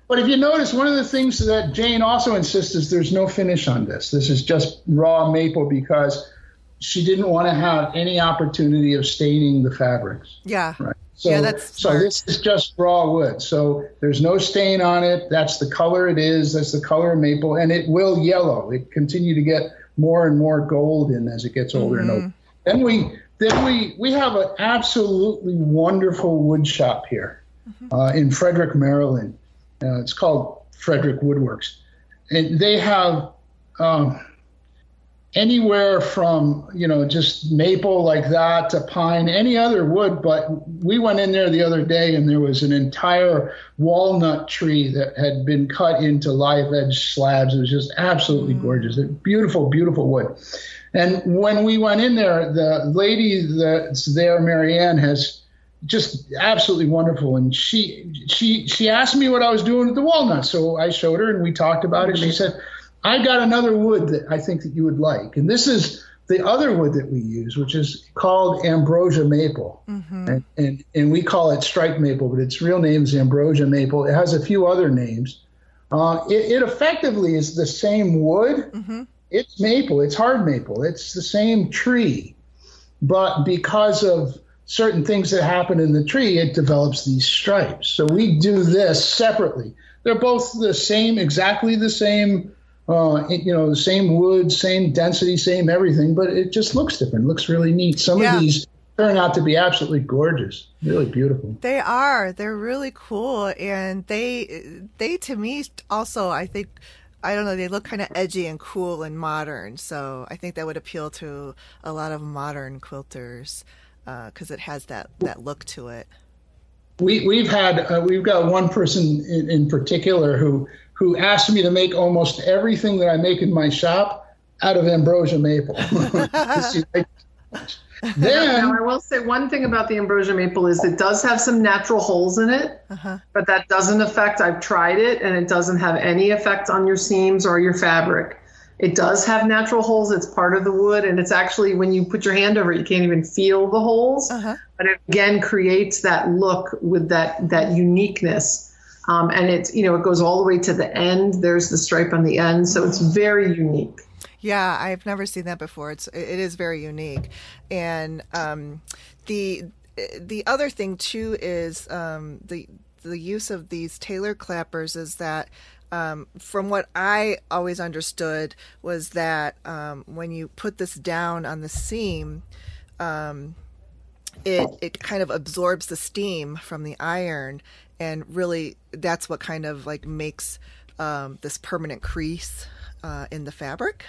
[SPEAKER 2] But if you notice, one of the things that Jane also insists is there's no finish on this. This is just raw maple because she didn't want to have any opportunity of staining the fabrics.
[SPEAKER 1] Yeah.
[SPEAKER 2] Right. So,
[SPEAKER 1] Yeah, that's
[SPEAKER 2] so
[SPEAKER 1] smart.
[SPEAKER 2] this is just raw wood. So there's no stain on it. That's the color it is. That's the color of maple, and it will yellow. It continue to get more and more gold in as it gets older and older. Then we then we we have an absolutely wonderful wood shop here uh, in Frederick, Maryland. Uh, it's called Frederick Woodworks, and they have. Um, anywhere from you know just maple like that to pine any other wood but we went in there the other day and there was an entire walnut tree that had been cut into live edge slabs. It was just absolutely mm. gorgeous. A beautiful beautiful wood. And when we went in there the lady that's there marianne has just absolutely wonderful. And she she she asked me what i was doing with the walnut so i showed her and we talked about it. She said I got another wood that I think that you would like. And this is the other wood that we use, which is called ambrosia maple. And, and, and we call it striped maple, but its real name is ambrosia maple. It has a few other names. Uh, it, it effectively is the same wood. It's maple, it's hard maple, it's the same tree. But because of certain things that happen in the tree, it develops these stripes. So we do this separately. They're both the same, exactly the same uh, it- you know, the same wood, same density, same everything, but it just looks different. It looks really neat. Some
[SPEAKER 1] Yeah.
[SPEAKER 2] of these turn out to be absolutely gorgeous, really beautiful.
[SPEAKER 1] They are. They're really cool, and they they to me also I think I don't know they look kind of edgy and cool and modern. So I think that would appeal to a lot of modern quilters because it has that that look to it.
[SPEAKER 2] We we've had uh, we've got one person in, in particular who who asked me to make almost everything that I make in my shop out of ambrosia maple. She liked it.
[SPEAKER 4] Now,
[SPEAKER 2] then
[SPEAKER 4] I will say one thing about the ambrosia maple is it does have some natural holes in it,
[SPEAKER 1] Uh-huh.
[SPEAKER 4] but that doesn't affect. I've tried it, and it doesn't have any effect on your seams or your fabric. It does have natural holes. It's part of the wood, and it's actually when you put your hand over it, you can't even feel the holes.
[SPEAKER 1] Uh-huh.
[SPEAKER 4] But it again creates that look with that that uniqueness. Um, and it's you know it goes all the way to the end. There's the stripe on the end, so it's very unique.
[SPEAKER 1] Yeah, I've never seen that before. It's it is very unique, and um, the the other thing too is um, the the use of these tailor clappers is that. Um, from what I always understood was that um, when you put this down on the seam, um, it it kind of absorbs the steam from the iron, and really that's what kind of like makes um, this permanent crease uh, in the fabric.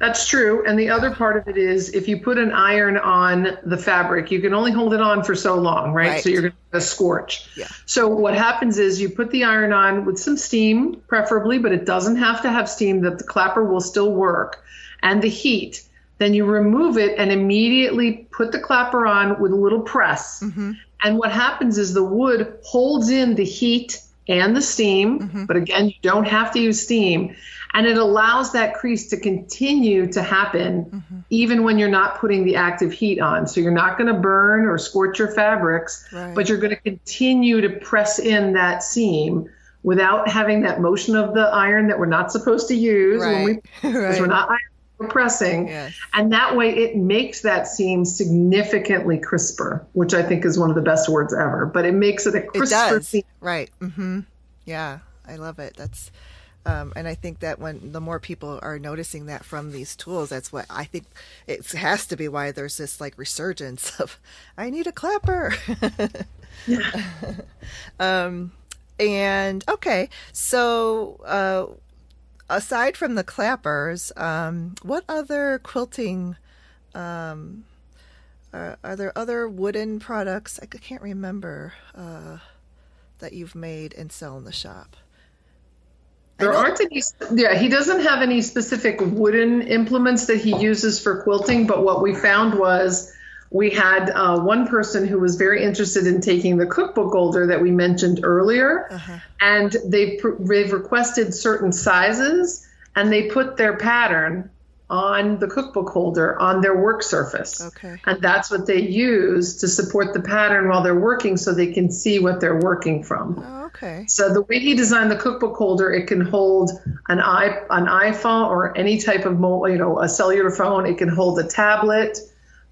[SPEAKER 4] That's true. And the other part of it is if you put an iron on the fabric, you can only hold it on for so long, right?
[SPEAKER 1] Right.
[SPEAKER 4] So you're going to scorch.
[SPEAKER 1] Yeah.
[SPEAKER 4] So what happens is you put the iron on with some steam, preferably, but it doesn't have to have steam, that the clapper will still work, and the heat. then you remove it and immediately put the clapper on with a little press.
[SPEAKER 1] Mm-hmm.
[SPEAKER 4] And what happens is the wood holds in the heat and the steam,
[SPEAKER 1] Mhm.
[SPEAKER 4] but again, you don't have to use steam. And it allows that crease to continue to happen
[SPEAKER 1] Mm-hmm.
[SPEAKER 4] even when you're not putting the active heat on. So you're not going to burn or scorch your fabrics,
[SPEAKER 1] Right.
[SPEAKER 4] but you're going to continue to press in that seam without having that motion of the iron that we're not supposed to use when we
[SPEAKER 1] right.
[SPEAKER 4] because we're not iron, pressing.
[SPEAKER 1] Yes.
[SPEAKER 4] And that way it makes that seam significantly crisper, which I think is one of the best words ever. But it makes it a
[SPEAKER 1] It
[SPEAKER 4] crisper
[SPEAKER 1] does.
[SPEAKER 4] seam.
[SPEAKER 1] Right. Mm-hmm. Yeah. I love it. That's um, and I think that when the more people are noticing that from these tools, that's what I think it has to be why there's this like resurgence of I need a clapper. um, and okay, so uh, aside from the clappers, um, what other quilting? Um, are, are there other wooden products? I can't remember uh, that you've made and sell in the shop.
[SPEAKER 4] There aren't any, yeah, he doesn't have any specific wooden implements that he uses for quilting, but what we found was we had uh, one person who was very interested in taking the cookbook holder that we mentioned earlier,
[SPEAKER 1] Uh-huh.
[SPEAKER 4] and they've, they've requested certain sizes, and they put their pattern on the cookbook holder on their work surface.
[SPEAKER 1] Okay.
[SPEAKER 4] And that's what they use to support the pattern while they're working so they can see what they're working from.
[SPEAKER 1] Oh, okay.
[SPEAKER 4] So the way he designed the cookbook holder, it can hold an i an iPhone or any type of mo- you know a cellular phone. It can hold a tablet.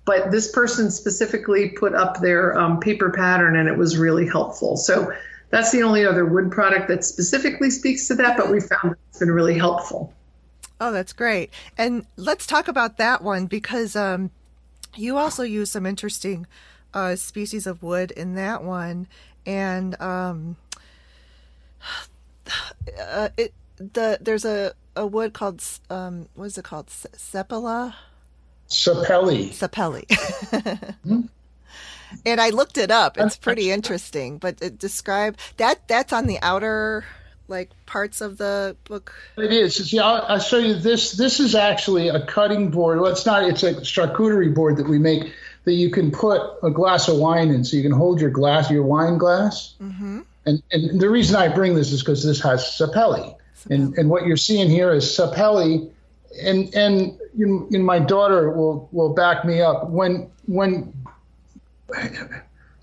[SPEAKER 4] But this person specifically put up their um, paper pattern, and it was really helpful. So that's the only other wood product that specifically speaks to that. But we found it's been really helpful.
[SPEAKER 1] Oh, that's great. And let's talk about that one because um, you also use some interesting uh, species of wood in that one, and um, uh, it the there's a, a wood called um, what is it called sepala
[SPEAKER 2] Sapelli.
[SPEAKER 1] sapelli. And I looked it up. It's pretty interesting, but it describe that that's on the outer like parts of the book.
[SPEAKER 2] It is. See, I'll, I'll show you this. This is actually a cutting board. Well, it's not. It's a charcuterie board that we make that you can put a glass of wine in, so you can hold your glass, your wine glass.
[SPEAKER 1] Mm-hmm.
[SPEAKER 2] And and the reason I bring this is because this has sapelli, and and what you're seeing here is sapelli, and and you, my daughter will will back me up when when.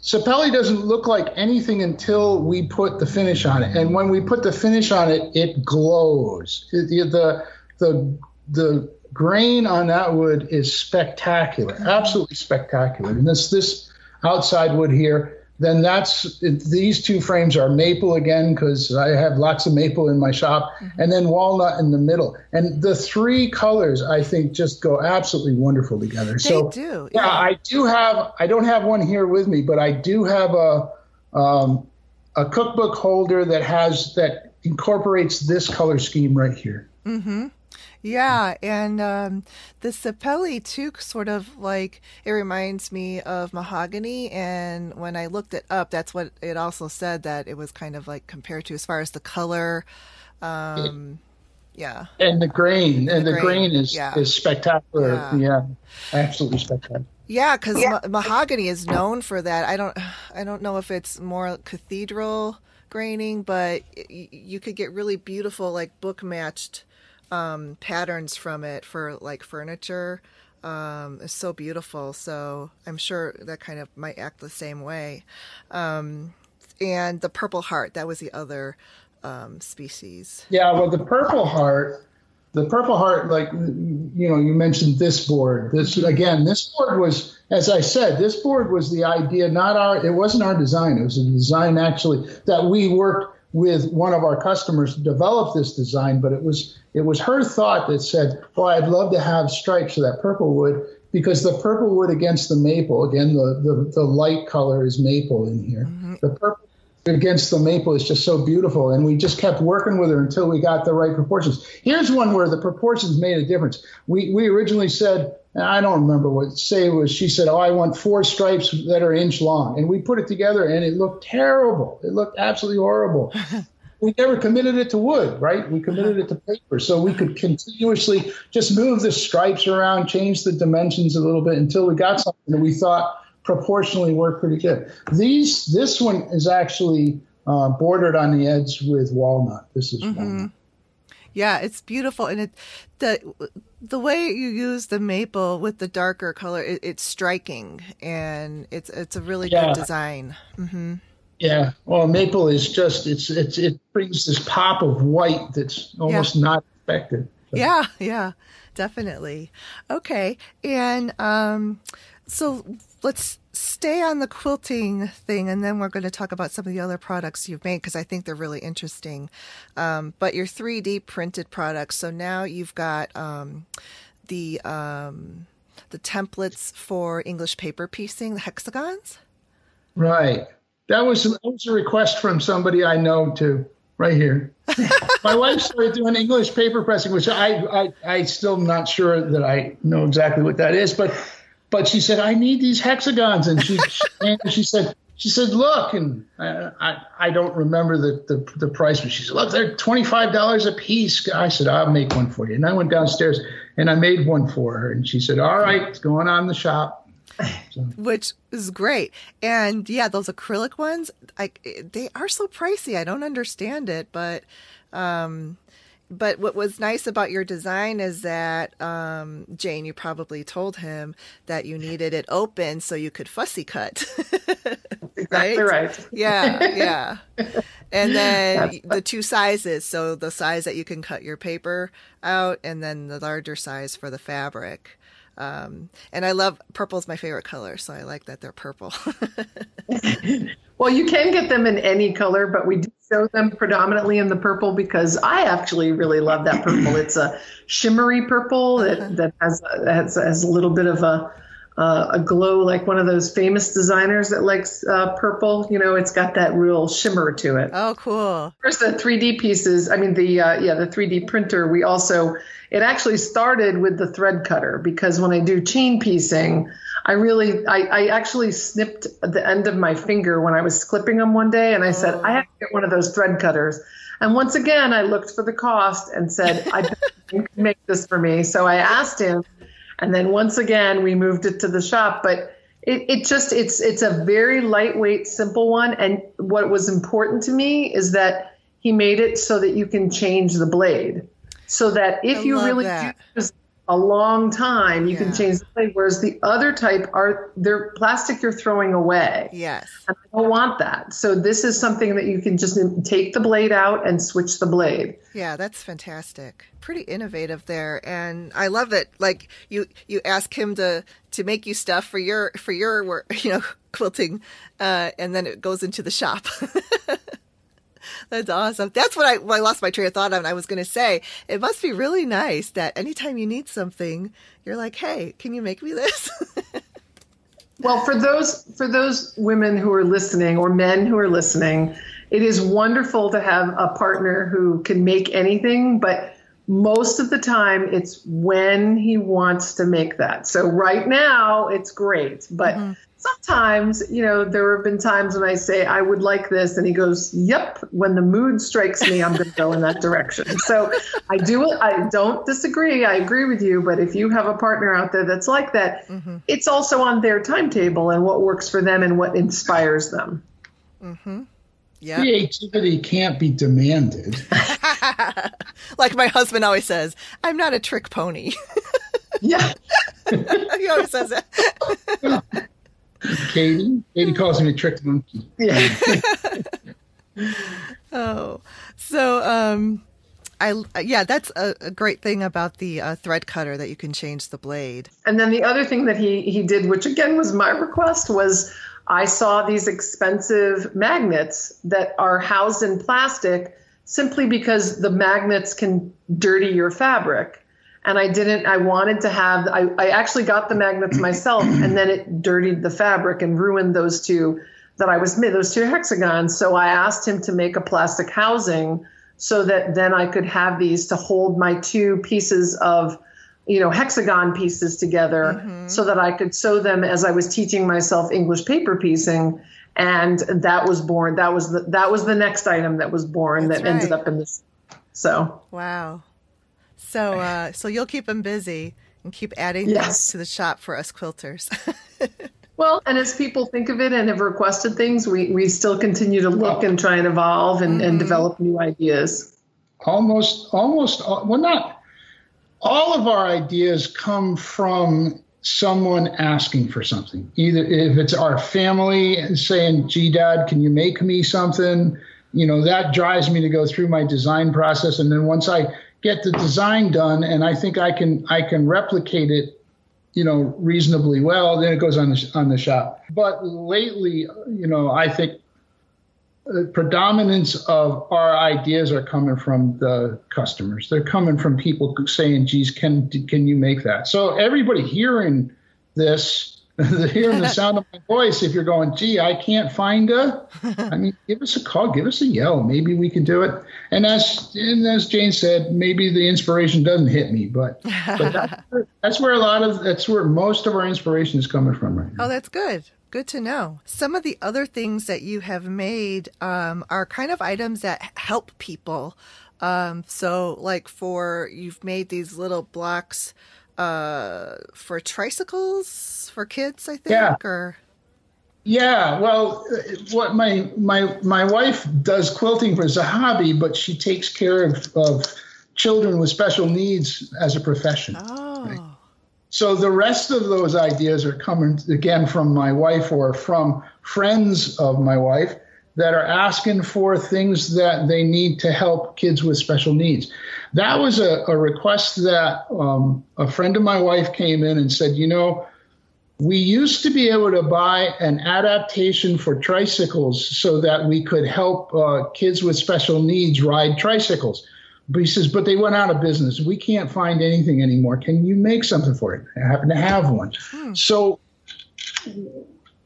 [SPEAKER 2] Sapelli doesn't look like anything until we put the finish on it, and when we put the finish on it, it glows. The the the the grain on that wood is spectacular, absolutely spectacular. And this this outside wood here, then that's these two frames are maple again because I have lots of maple in my shop, and then walnut in the middle. And the three colors I think just go absolutely wonderful together.
[SPEAKER 1] They
[SPEAKER 2] so
[SPEAKER 1] do.
[SPEAKER 2] yeah, I do have. I don't have one here with me, but I do have a um, a cookbook holder that has that incorporates this color scheme right here.
[SPEAKER 1] Mm-hmm. Yeah, and um, the sapelli too, sort of like it reminds me of mahogany. And when I looked it up, that's what it also said that it was kind of like compared to as far as the color. Um, yeah,
[SPEAKER 2] And the grain, and
[SPEAKER 1] The
[SPEAKER 2] the,
[SPEAKER 1] grain,
[SPEAKER 2] grain, is
[SPEAKER 1] yeah.
[SPEAKER 2] is spectacular.
[SPEAKER 1] Yeah.
[SPEAKER 2] Yeah, absolutely spectacular.
[SPEAKER 1] yeah, because ma- mahogany is known for that. I don't, I don't know if it's more cathedral graining, but y- you could get really beautiful like book matched um, patterns from it for like furniture. Um, it's so beautiful. So I'm sure that kind of might act the same way. Um, and the purple heart, that was the other um, species.
[SPEAKER 2] Yeah, well, the Purple Heart, the Purple Heart, like you know, you mentioned this board. This again, this board was, as I said, this board was the idea, not our. It wasn't our design. It was a design actually that we worked with one of our customers to develop this design. But it was it was her thought that said, "Well, I'd love to have stripes for that purple wood." Because the purple wood against the maple, again, the, the, the light color is maple in here. Mm-hmm. The purple against the maple is just so beautiful. And we just kept working with her until we got the right proportions. Here's one where the proportions made a difference. We, we originally said, and I don't remember what say it was, she said, Oh, I want four stripes that are inch long. And we put it together and it looked terrible. It looked absolutely horrible. we never committed it to wood, right? We committed it to paper, so we could continuously just move the stripes around, change the dimensions a little bit until we got something that we thought proportionally worked pretty good. These, this one is actually uh, bordered on the edge with walnut. This is mm-hmm. walnut.
[SPEAKER 1] Yeah, it's beautiful, and it the the way you use the maple with the darker color, it, it's striking, and it's it's a really yeah. good design. Mm-hmm.
[SPEAKER 2] Yeah, well, maple is just it's it's it brings this pop of white that's almost yeah. not expected.
[SPEAKER 1] So. Yeah, yeah, definitely. Okay, and um, so let's stay on the quilting thing, and then we're going to talk about some of the other products you've made because I think they're really interesting. Um, but your 3D printed products. So now you've got um, the um, the templates for English paper piecing, the hexagons.
[SPEAKER 2] Right. That was that was a request from somebody I know too. Right here. My wife started doing English paper pressing, which I, I I still not sure that I know exactly what that is, but but she said, I need these hexagons. And she, and she said, she said, look, and I, I, I, don't remember the, the, the price, but she said, look, they're $25 a piece. I said, I'll make one for you. And I went downstairs and I made one for her. And she said, all right, it's going on in the shop.
[SPEAKER 1] So. Which is great. And yeah, those acrylic ones, I, they are so pricey. I don't understand it, but, um, but what was nice about your design is that um, Jane, you probably told him that you needed it open so you could fussy cut.
[SPEAKER 4] exactly right? right.
[SPEAKER 1] Yeah, yeah. And then the two sizes, so the size that you can cut your paper out, and then the larger size for the fabric. Um, and I love purple is my favorite color, so I like that they're purple.
[SPEAKER 4] well, you can get them in any color, but we do show them predominantly in the purple because I actually really love that purple. It's a shimmery purple that, uh-huh. that has, has, has a little bit of a uh, a glow like one of those famous designers that likes uh, purple. You know, it's got that real shimmer to it.
[SPEAKER 1] Oh, cool.
[SPEAKER 4] First, the 3D pieces. I mean, the uh, yeah, the 3D printer. We also it actually started with the thread cutter because when I do chain piecing, I really I, I actually snipped the end of my finger when I was clipping them one day, and I said I have to get one of those thread cutters. And once again, I looked for the cost and said, I you can make this for me. So I asked him and then once again, we moved it to the shop. But it, it just it's it's a very lightweight, simple one. And what was important to me is that he made it so that you can change the blade. So that if I you really that. use a long time, you yeah. can change the blade. Whereas the other type are they're plastic you're throwing away.
[SPEAKER 1] Yes.
[SPEAKER 4] And I don't want that. So this is something that you can just take the blade out and switch the blade.
[SPEAKER 1] Yeah, that's fantastic. Pretty innovative there. And I love it. Like you you ask him to to make you stuff for your for your work, you know, quilting, uh, and then it goes into the shop. That's awesome. That's what I, well, I lost my train of thought on. I was going to say it must be really nice that anytime you need something, you're like, "Hey, can you make me this?"
[SPEAKER 4] well, for those for those women who are listening or men who are listening, it is wonderful to have a partner who can make anything, but most of the time it's when he wants to make that. So right now it's great, but mm-hmm sometimes, you know, there have been times when I say, I would like this. And he goes, Yep. When the mood strikes me, I'm going to go in that direction. So I do, I don't disagree. I agree with you. But if you have a partner out there that's like that, mm-hmm. it's also on their timetable and what works for them and what inspires them.
[SPEAKER 1] Mm-hmm.
[SPEAKER 2] Yeah. Creativity can't be demanded.
[SPEAKER 1] like my husband always says, I'm not a trick pony.
[SPEAKER 4] yeah.
[SPEAKER 1] he always says that.
[SPEAKER 2] Katie. Katie calls me a trick monkey.
[SPEAKER 1] Yeah. oh, so um, I yeah, that's a, a great thing about the uh, thread cutter that you can change the blade.
[SPEAKER 4] And then the other thing that he he did, which again was my request, was I saw these expensive magnets that are housed in plastic simply because the magnets can dirty your fabric and I didn't. I wanted to have. I, I actually got the magnets myself, and then it dirtied the fabric and ruined those two that I was made. Those two hexagons. So I asked him to make a plastic housing so that then I could have these to hold my two pieces of, you know, hexagon pieces together, mm-hmm. so that I could sew them as I was teaching myself English paper piecing. and that was born. That was the that was the next item that was born
[SPEAKER 1] That's
[SPEAKER 4] that ended up in this. So
[SPEAKER 1] Wow. So uh, so you'll keep them busy and keep adding things to the shop for us quilters.
[SPEAKER 4] well, and as people think of it and have requested things, we we still continue to look and try and evolve and, and develop new ideas.
[SPEAKER 2] almost almost well not all of our ideas come from someone asking for something. Either if it's our family saying gee dad can you make me something? You know that drives me to go through my design process. And then once i get the design done and i think i can i can replicate it you know reasonably well then it goes on the on the shop but lately you know i think the predominance of our ideas are coming from the customers. They're coming from people saying, "Geez, can can you make that?" So everybody hearing this, hearing the sound of my voice, if you're going, "Gee, I can't find a, I mean, give us a call, give us a yell. Maybe we can do it. And as and as Jane said, maybe the inspiration doesn't hit me, but but that's, where, that's where a lot of that's where most of our inspiration is coming from right now.
[SPEAKER 1] Oh, that's good. Good to know. Some of the other things that you have made um, are kind of items that help people. Um, so, like for you've made these little blocks uh, for tricycles for kids, I think.
[SPEAKER 2] Yeah.
[SPEAKER 1] Or
[SPEAKER 2] Yeah, well, what my my my wife does quilting as a hobby, but she takes care of, of children with special needs as a profession.
[SPEAKER 1] oh,
[SPEAKER 2] So the rest of those ideas are coming again from my wife or from friends of my wife that are asking for things that they need to help kids with special needs. That was a, a request that um, a friend of my wife came in and said, you know, we used to be able to buy an adaptation for tricycles so that we could help uh, kids with special needs ride tricycles. But he says, but they went out of business. We can't find anything anymore. Can you make something for it? I happen to have one. So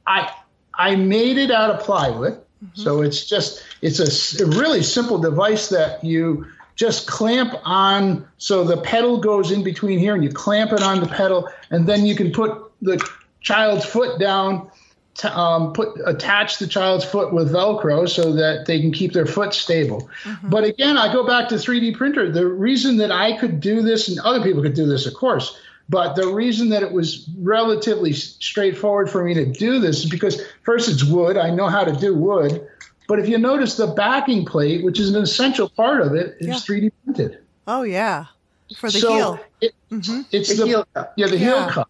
[SPEAKER 2] I I made it out of plywood. So it's just it's a a, really simple device that you just clamp on. So the pedal goes in between here, and you clamp it on the pedal, and then you can put the child's foot down. To, um, put attach the child's foot with Velcro so that they can keep their foot stable. But again, I go back to 3D printer. The reason that I could do this, and other people could do this, of course, but the reason that it was relatively straightforward for me to do this is because first it's wood. I know how to do wood. But if you notice the backing plate, which is an essential part of it, is
[SPEAKER 1] Yeah.
[SPEAKER 2] 3D printed.
[SPEAKER 1] oh yeah, for the
[SPEAKER 2] so
[SPEAKER 1] heel.
[SPEAKER 2] It,
[SPEAKER 1] Mhm.
[SPEAKER 2] It's
[SPEAKER 4] The
[SPEAKER 2] the,
[SPEAKER 4] heel cup.
[SPEAKER 2] yeah the
[SPEAKER 1] Yeah.
[SPEAKER 2] heel cup.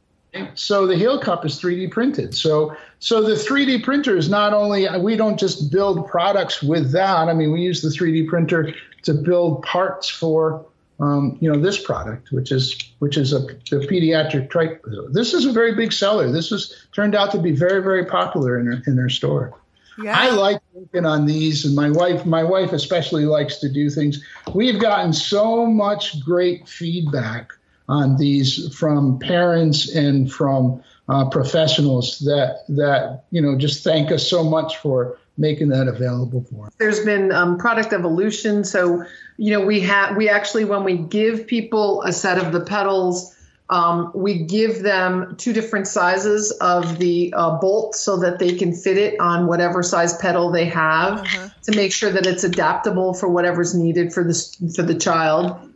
[SPEAKER 2] So the heel cup is 3D printed. So so the 3D printer is not only we don't just build products with that. I mean, we use the 3D printer to build parts for um, you know this product, which is which is a the pediatric tri- This is a very big seller. This has turned out to be very very popular in their in their store.
[SPEAKER 1] Yeah.
[SPEAKER 2] I like working on these, and my wife, my wife especially likes to do things. We've gotten so much great feedback on these from parents and from uh, professionals that that you know just thank us so much for making that available for us.
[SPEAKER 4] There's been um, product evolution. So, you know, we have we actually when we give people a set of the pedals, um, we give them two different sizes of the uh, bolt so that they can fit it on whatever size pedal they have
[SPEAKER 1] Uh-huh.
[SPEAKER 4] to make sure that it's adaptable for whatever's needed for this for the child.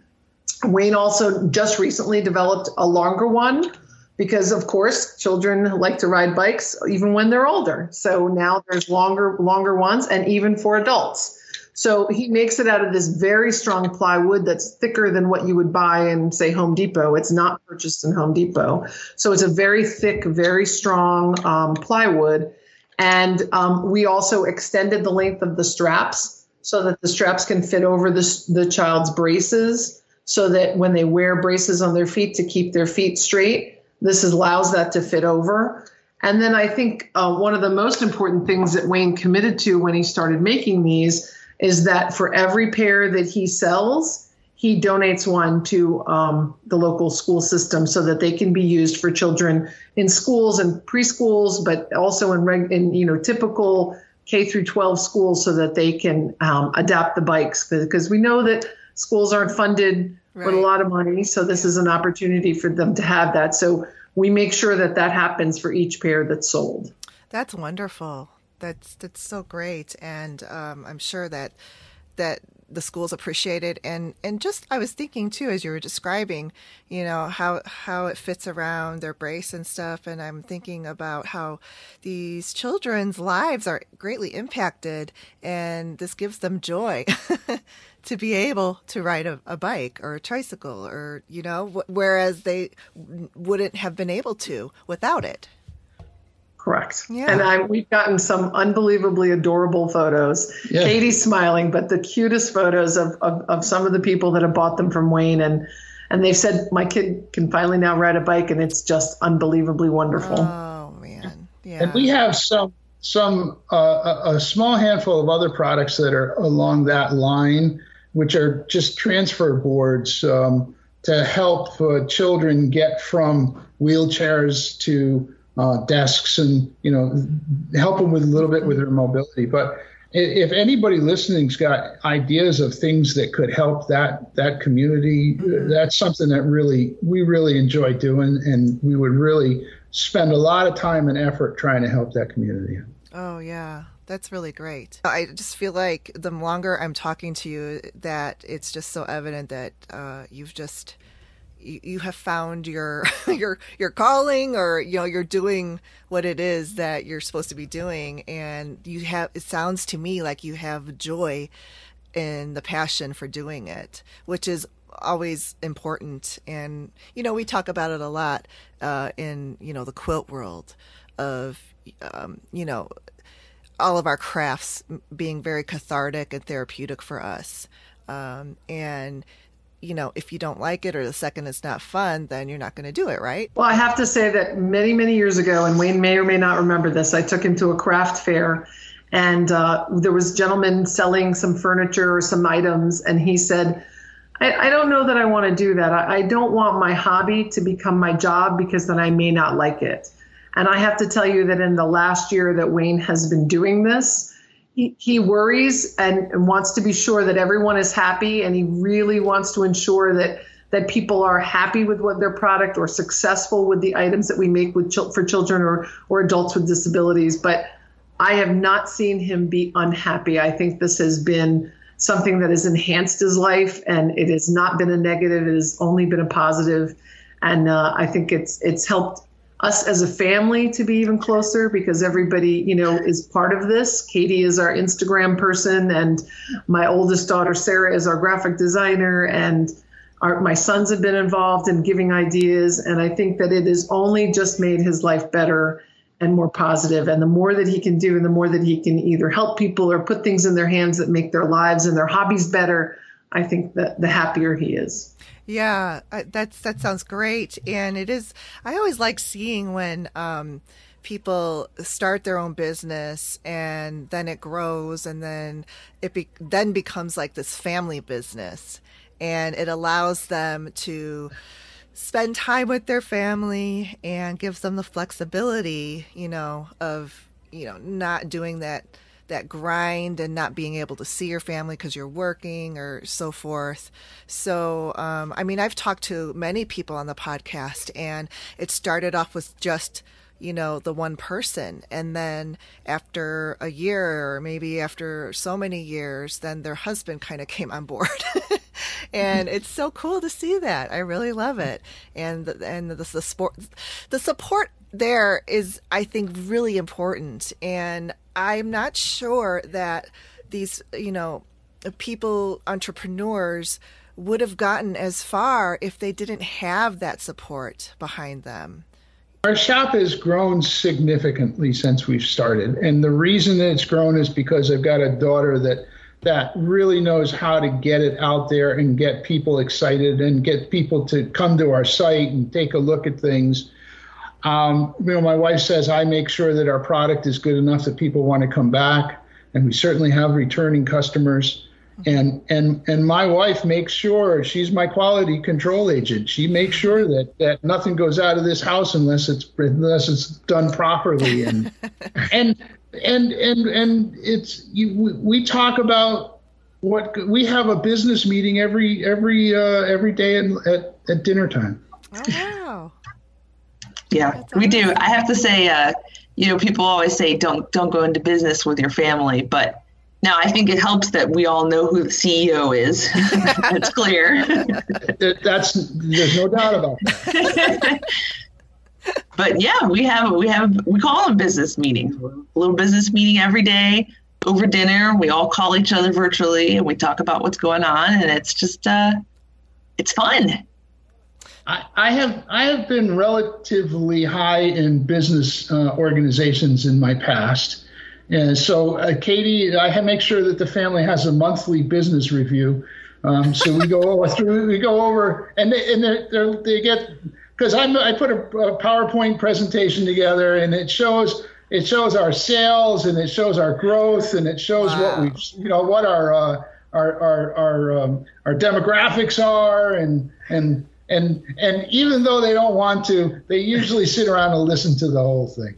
[SPEAKER 4] Wayne also just recently developed a longer one because of course children like to ride bikes even when they're older. So now there's longer longer ones and even for adults. So he makes it out of this very strong plywood that's thicker than what you would buy in say Home Depot. It's not purchased in Home Depot. So it's a very thick, very strong um, plywood. And um, we also extended the length of the straps so that the straps can fit over the, the child's braces so that when they wear braces on their feet to keep their feet straight, this allows that to fit over. And then I think uh, one of the most important things that Wayne committed to when he started making these is that for every pair that he sells, he donates one to um, the local school system so that they can be used for children in schools and preschools, but also in, reg- in you know typical K through 12 schools, so that they can um, adapt the bikes because we know that schools aren't funded with a lot of money, so this is an opportunity for them to have that. So we make sure that that happens for each pair that's sold.
[SPEAKER 1] That's wonderful. That's that's so great, and um, I'm sure that that the schools appreciate it and and just I was thinking too as you were describing you know how how it fits around their brace and stuff and I'm thinking about how these children's lives are greatly impacted and this gives them joy to be able to ride a, a, bike or a tricycle or you know whereas they wouldn't have been able to without it
[SPEAKER 4] Correct. Yeah. And I, we've gotten some unbelievably adorable photos. Yeah. Katie's smiling, but the cutest photos of, of, of some of the people that have bought them from Wayne. And, and they've said, my kid can finally now ride a bike, and it's just unbelievably wonderful.
[SPEAKER 1] Oh, man. Yeah.
[SPEAKER 2] And we have some, some uh, a, a small handful of other products that are along that line, which are just transfer boards um, to help uh, children get from wheelchairs to uh, desks and you know help them with a little bit with their mobility. But if anybody listening's got ideas of things that could help that that community, mm-hmm. that's something that really we really enjoy doing, and we would really spend a lot of time and effort trying to help that community.
[SPEAKER 1] Oh yeah. That's really great. I just feel like the longer I'm talking to you, that it's just so evident that uh, you've just you, you have found your your your calling or you know you're doing what it is that you're supposed to be doing and you have it sounds to me like you have joy in the passion for doing it which is always important and you know we talk about it a lot uh, in you know the quilt world of um, you know all of our crafts being very cathartic and therapeutic for us um, and you know, if you don't like it or the second it's not fun, then you're not going to do it, right?
[SPEAKER 4] Well, I have to say that many, many years ago, and Wayne may or may not remember this, I took him to a craft fair and uh, there was a gentleman selling some furniture or some items, and he said, I, I don't know that I want to do that. I, I don't want my hobby to become my job because then I may not like it. And I have to tell you that in the last year that Wayne has been doing this, he, he worries and, and wants to be sure that everyone is happy. And he really wants to ensure that that people are happy with what their product or successful with the items that we make with for children or or adults with disabilities. But i have not seen him be unhappy. I think this has been something that has enhanced his life and it has not been a negative. It has only been a positive. And uh, i think it's it's helped us as a family to be even closer because everybody, you know, is part of this. Katie is our Instagram person, and my oldest daughter Sarah is our graphic designer, and our, my sons have been involved in giving ideas. And I think that it has only just made his life better and more positive. And the more that he can do, and the more that he can either help people or put things in their hands that make their lives and their hobbies better, I think that the happier he is.
[SPEAKER 1] Yeah, that's that sounds great, and it is. I always like seeing when um, people start their own business and then it grows, and then it be, then becomes like this family business, and it allows them to spend time with their family and gives them the flexibility, you know, of you know not doing that that grind and not being able to see your family because you're working or so forth. So, um, I mean, I've talked to many people on the podcast, and it started off with just you know the one person. And then after a year or maybe after so many years then their husband kind of came on board. And it's so cool to see that. I really love it. And and the, the support the support there is i think really important and I'm not sure that these, you know, people, entrepreneurs, would have gotten as far if they didn't have that support behind them.
[SPEAKER 2] Our shop has grown significantly since we've started. And the reason that it's grown is because I've got a daughter that that really knows how to get it out there and get people excited and get people to come to our site and take a look at things. Um, you know, my wife says I make sure that our product is good enough that people want to come back, and we certainly have returning customers. And and and my wife makes sure she's my quality control agent. She makes sure that that nothing goes out of this house unless it's unless it's done properly. And and and and and it's you, we, we talk about what we have a business meeting every every uh, every day at, at, at dinner time.
[SPEAKER 1] Oh wow.
[SPEAKER 3] Yeah, we do. I have to say, uh, you know, people always say don't don't go into business with your family, but now I think it helps that we all know who the CEO is. That's clear.
[SPEAKER 2] That's there's no doubt about that.
[SPEAKER 3] but yeah, we have we have we call them business meetings. A little business meeting every day over dinner. We all call each other virtually and we talk about what's going on, and it's just uh, it's fun.
[SPEAKER 2] I, I have I have been relatively high in business uh, organizations in my past, and so uh, Katie, I make sure that the family has a monthly business review. Um, so we go over through, we go over, and they and they're, they're, they get because I I put a, a PowerPoint presentation together, and it shows it shows our sales and it shows our growth and it shows wow. what we you know what our uh, our our our, um, our demographics are and and and and even though they don't want to, they usually sit around and listen to the whole thing.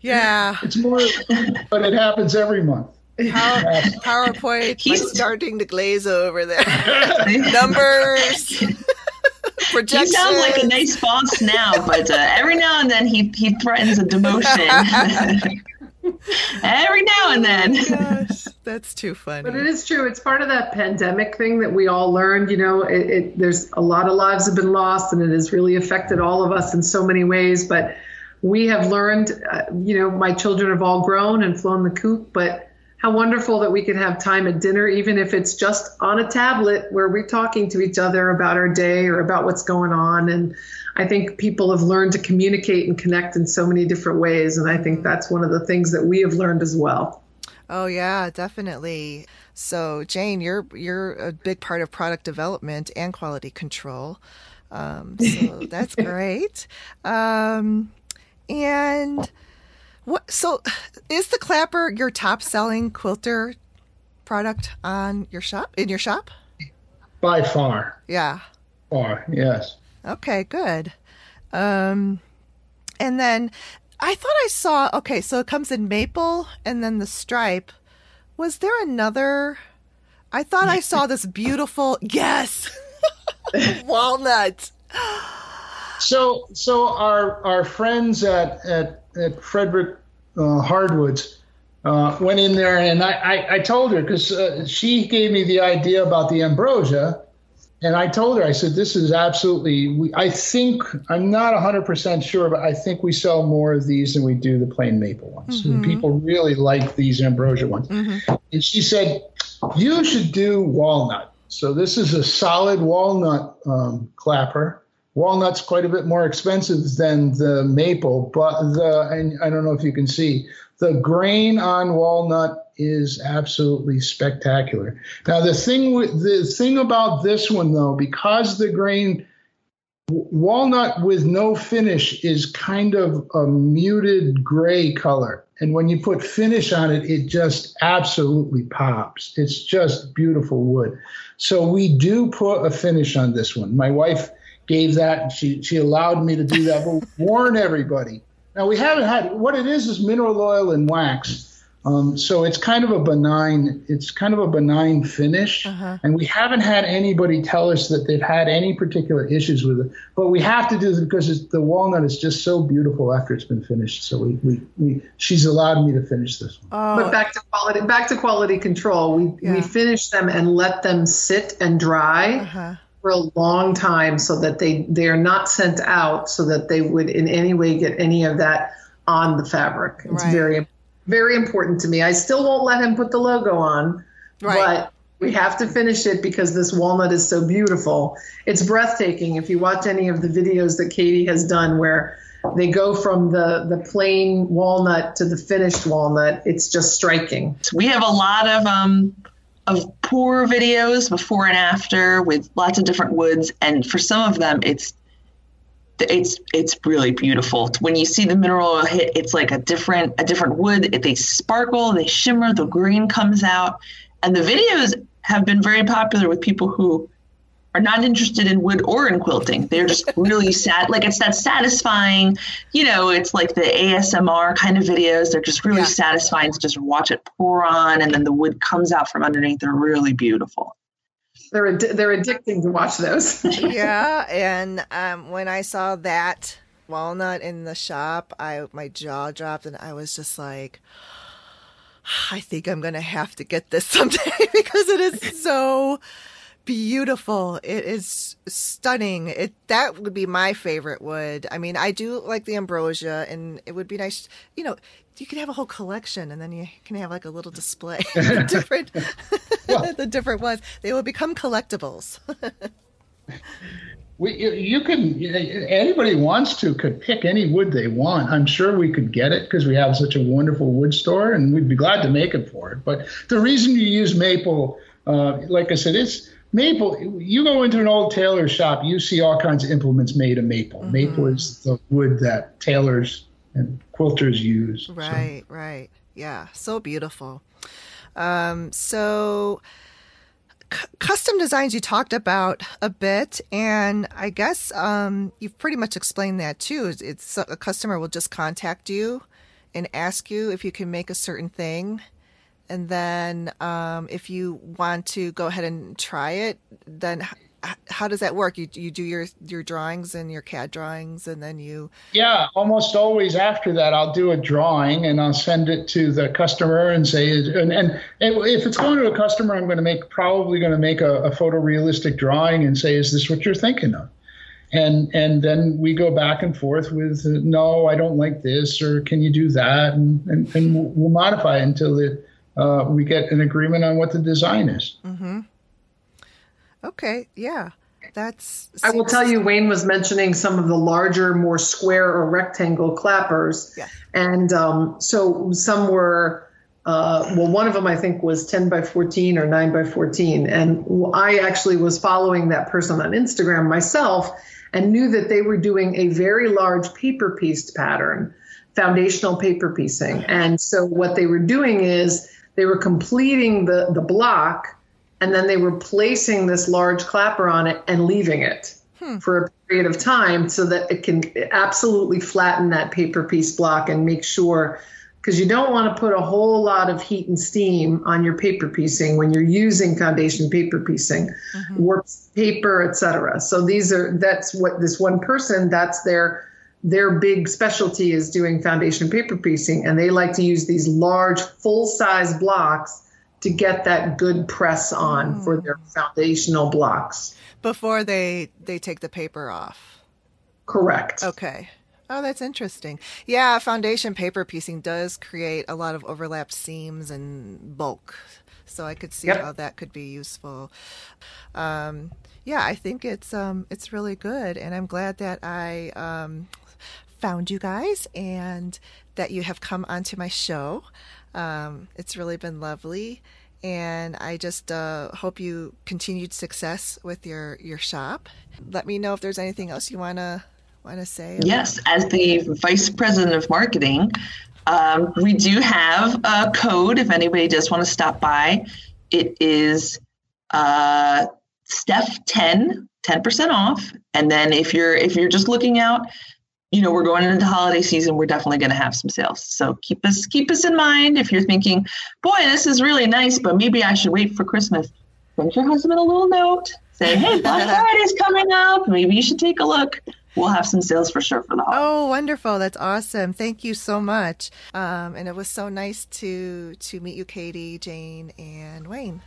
[SPEAKER 1] Yeah,
[SPEAKER 2] it's more, but it happens every month.
[SPEAKER 1] Power, PowerPoint, he's starting to glaze over there. Numbers.
[SPEAKER 3] Projection. He sounds like a nice boss now, but uh, every now and then he he threatens a demotion. every now and then.
[SPEAKER 1] Oh gosh, that's too funny.
[SPEAKER 4] But it is true. It's part of that pandemic thing that we all learned. You know, it, it, there's a lot of lives have been lost, and it has really affected all of us in so many ways. But we have learned. Uh, you know, my children have all grown and flown the coop, but how wonderful that we can have time at dinner, even if it's just on a tablet where we're talking to each other about our day or about what's going on. And I think people have learned to communicate and connect in so many different ways. And I think that's one of the things that we have learned as well.
[SPEAKER 1] Oh yeah, definitely. So Jane, you're you're a big part of product development and quality control. Um, so that's great. Um, and what? So, is the Clapper your top selling quilter product on your shop in your shop?
[SPEAKER 2] By far.
[SPEAKER 1] Yeah.
[SPEAKER 2] Far, yes.
[SPEAKER 1] Okay, good. Um, and then I thought I saw. Okay, so it comes in maple and then the stripe. Was there another? I thought I saw this beautiful. Yes, walnut.
[SPEAKER 2] So, so our our friends at at, at Frederick uh, Hardwoods uh, went in there, and I I, I told her because uh, she gave me the idea about the ambrosia, and I told her I said this is absolutely. We, I think I'm not 100 percent sure, but I think we sell more of these than we do the plain maple ones. Mm-hmm. people really like these ambrosia ones, mm-hmm. and she said you should do walnut. So this is a solid walnut um, clapper Walnut's quite a bit more expensive than the maple, but the and I don't know if you can see the grain on walnut is absolutely spectacular. Now the thing with the thing about this one though, because the grain walnut with no finish is kind of a muted gray color. And when you put finish on it, it just absolutely pops. It's just beautiful wood. So we do put a finish on this one. My wife gave that. She she allowed me to do that. But warn everybody. Now we haven't had what it is is mineral oil and wax. Um, so it's kind of a benign, it's kind of a benign finish, uh-huh. and we haven't had anybody tell us that they've had any particular issues with it. But we have to do this because the walnut is just so beautiful after it's been finished. So we, we, we she's allowed me to finish this one.
[SPEAKER 4] Oh. But back to quality, back to quality control. We yeah. we finish them and let them sit and dry. Uh-huh for a long time so that they they are not sent out so that they would in any way get any of that on the fabric. It's right. very very important to me. I still won't let him put the logo on, right. but we have to finish it because this walnut is so beautiful. It's breathtaking. If you watch any of the videos that Katie has done where they go from the the plain walnut to the finished walnut, it's just striking.
[SPEAKER 3] We have a lot of um of pour videos before and after with lots of different woods and for some of them it's it's it's really beautiful when you see the mineral oil hit it's like a different a different wood they sparkle they shimmer the green comes out and the videos have been very popular with people who are not interested in wood or in quilting. They're just really sad. Like it's that satisfying, you know, it's like the ASMR kind of videos. They're just really yeah. satisfying to just watch it pour on and then the wood comes out from underneath. They're really beautiful.
[SPEAKER 4] They're, ad- they're addicting to watch those.
[SPEAKER 1] yeah. And um, when I saw that walnut in the shop, I my jaw dropped and I was just like, I think I'm gonna have to get this someday because it is so beautiful. It is stunning. It that would be my favorite wood. I mean, I do like the ambrosia, and it would be nice. You know, you could have a whole collection, and then you can have like a little display, different, well, the different ones. They will become collectibles.
[SPEAKER 2] we, you, you can anybody wants to could pick any wood they want. I'm sure we could get it because we have such a wonderful wood store, and we'd be glad to make it for it. But the reason you use maple, uh, like I said, it's maple you go into an old tailor shop you see all kinds of implements made of maple mm-hmm. maple is the wood that tailors and quilters use
[SPEAKER 1] right so. right yeah so beautiful. Um, so c- custom designs you talked about a bit and i guess um, you've pretty much explained that too. It's, it's a customer will just contact you and ask you if you can make a certain thing and then um, if you want to go ahead and try it, then how does that work? You you do your your drawings and your CAD drawings, and then you.
[SPEAKER 2] Yeah, almost always after that, I'll do a drawing and I'll send it to the customer and say, and, and if it's going to a customer, I'm going to make probably going to make a, a photorealistic drawing and say, is this what you're thinking of? and and then we go back and forth with no i don't like this or can you do that and and, and we'll modify it until the uh, we get an agreement on what the design is.
[SPEAKER 1] Mm-hmm. Okay, yeah. That's.
[SPEAKER 4] I will tell you, Wayne was mentioning some of the larger, more square or rectangle clappers.
[SPEAKER 1] Yeah.
[SPEAKER 4] And um, so some were, uh, well, one of them I think was 10 by 14 or 9 by 14. And I actually was following that person on Instagram myself and knew that they were doing a very large paper pieced pattern, foundational paper piecing. And so what they were doing is they were completing the, the block and then they were placing this large clapper on it and leaving it hmm. for a period of time so that it can absolutely flatten that paper piece block and make sure because you don't want to put a whole lot of heat and steam on your paper piecing when you're using foundation paper piecing mm-hmm. warps paper etc so these are that's what this one person that's their their big specialty is doing foundation paper piecing, and they like to use these large, full size blocks to get that good press on mm. for their foundational blocks
[SPEAKER 1] before they they take the paper off.
[SPEAKER 4] Correct.
[SPEAKER 1] Okay. Oh, that's interesting. Yeah, foundation paper piecing does create a lot of overlapped seams and bulk. So I could see yep. how that could be useful. Um, yeah, I think it's um, it's really good, and I'm glad that I um, found you guys and that you have come onto my show. Um, it's really been lovely. And I just uh, hope you continued success with your, your shop. Let me know if there's anything else you want to want to say.
[SPEAKER 3] Yes, as the vice president of marketing, um, we do have a code if anybody does want to stop by. It is uh, Steph 10, 10% off. And then if you're if you're just looking out you know we're going into holiday season we're definitely going to have some sales. So keep us keep us in mind if you're thinking boy this is really nice but maybe i should wait for christmas. Send your husband a little note say hey black friday's coming up. Maybe you should take a look. We'll have some sales for sure for the holiday.
[SPEAKER 1] oh wonderful. That's awesome. Thank you so much. Um, and it was so nice to to meet you katie jane and wayne.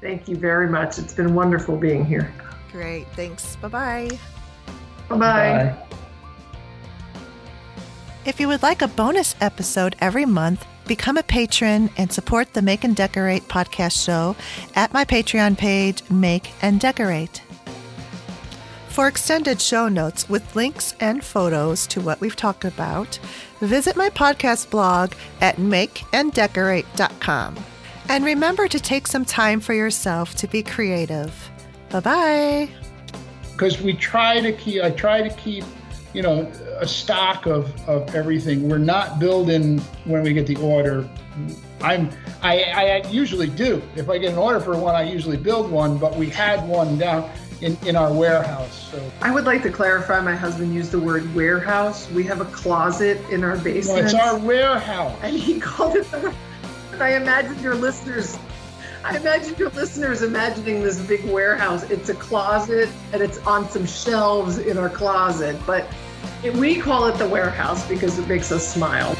[SPEAKER 4] Thank you very much. It's been wonderful being here.
[SPEAKER 1] Great. Thanks. Bye-bye.
[SPEAKER 4] Bye-bye, bye
[SPEAKER 1] if you would like a bonus episode every month, become a patron and support the Make and Decorate podcast show at my Patreon page, Make and Decorate. For extended show notes with links and photos to what we've talked about, visit my podcast blog at makeanddecorate.com. And remember to take some time for yourself to be creative. Bye bye.
[SPEAKER 2] Because we try to keep, I try to keep you know, a stock of, of everything. We're not building when we get the order. I'm I, I usually do. If I get an order for one, I usually build one, but we had one down in, in our warehouse. So
[SPEAKER 4] I would like to clarify my husband used the word warehouse. We have a closet in our basement.
[SPEAKER 2] No, it's our warehouse.
[SPEAKER 4] And he called it the I imagine your listeners I imagine your listeners imagining this big warehouse. It's a closet and it's on some shelves in our closet, but We call it the warehouse because it makes us smile.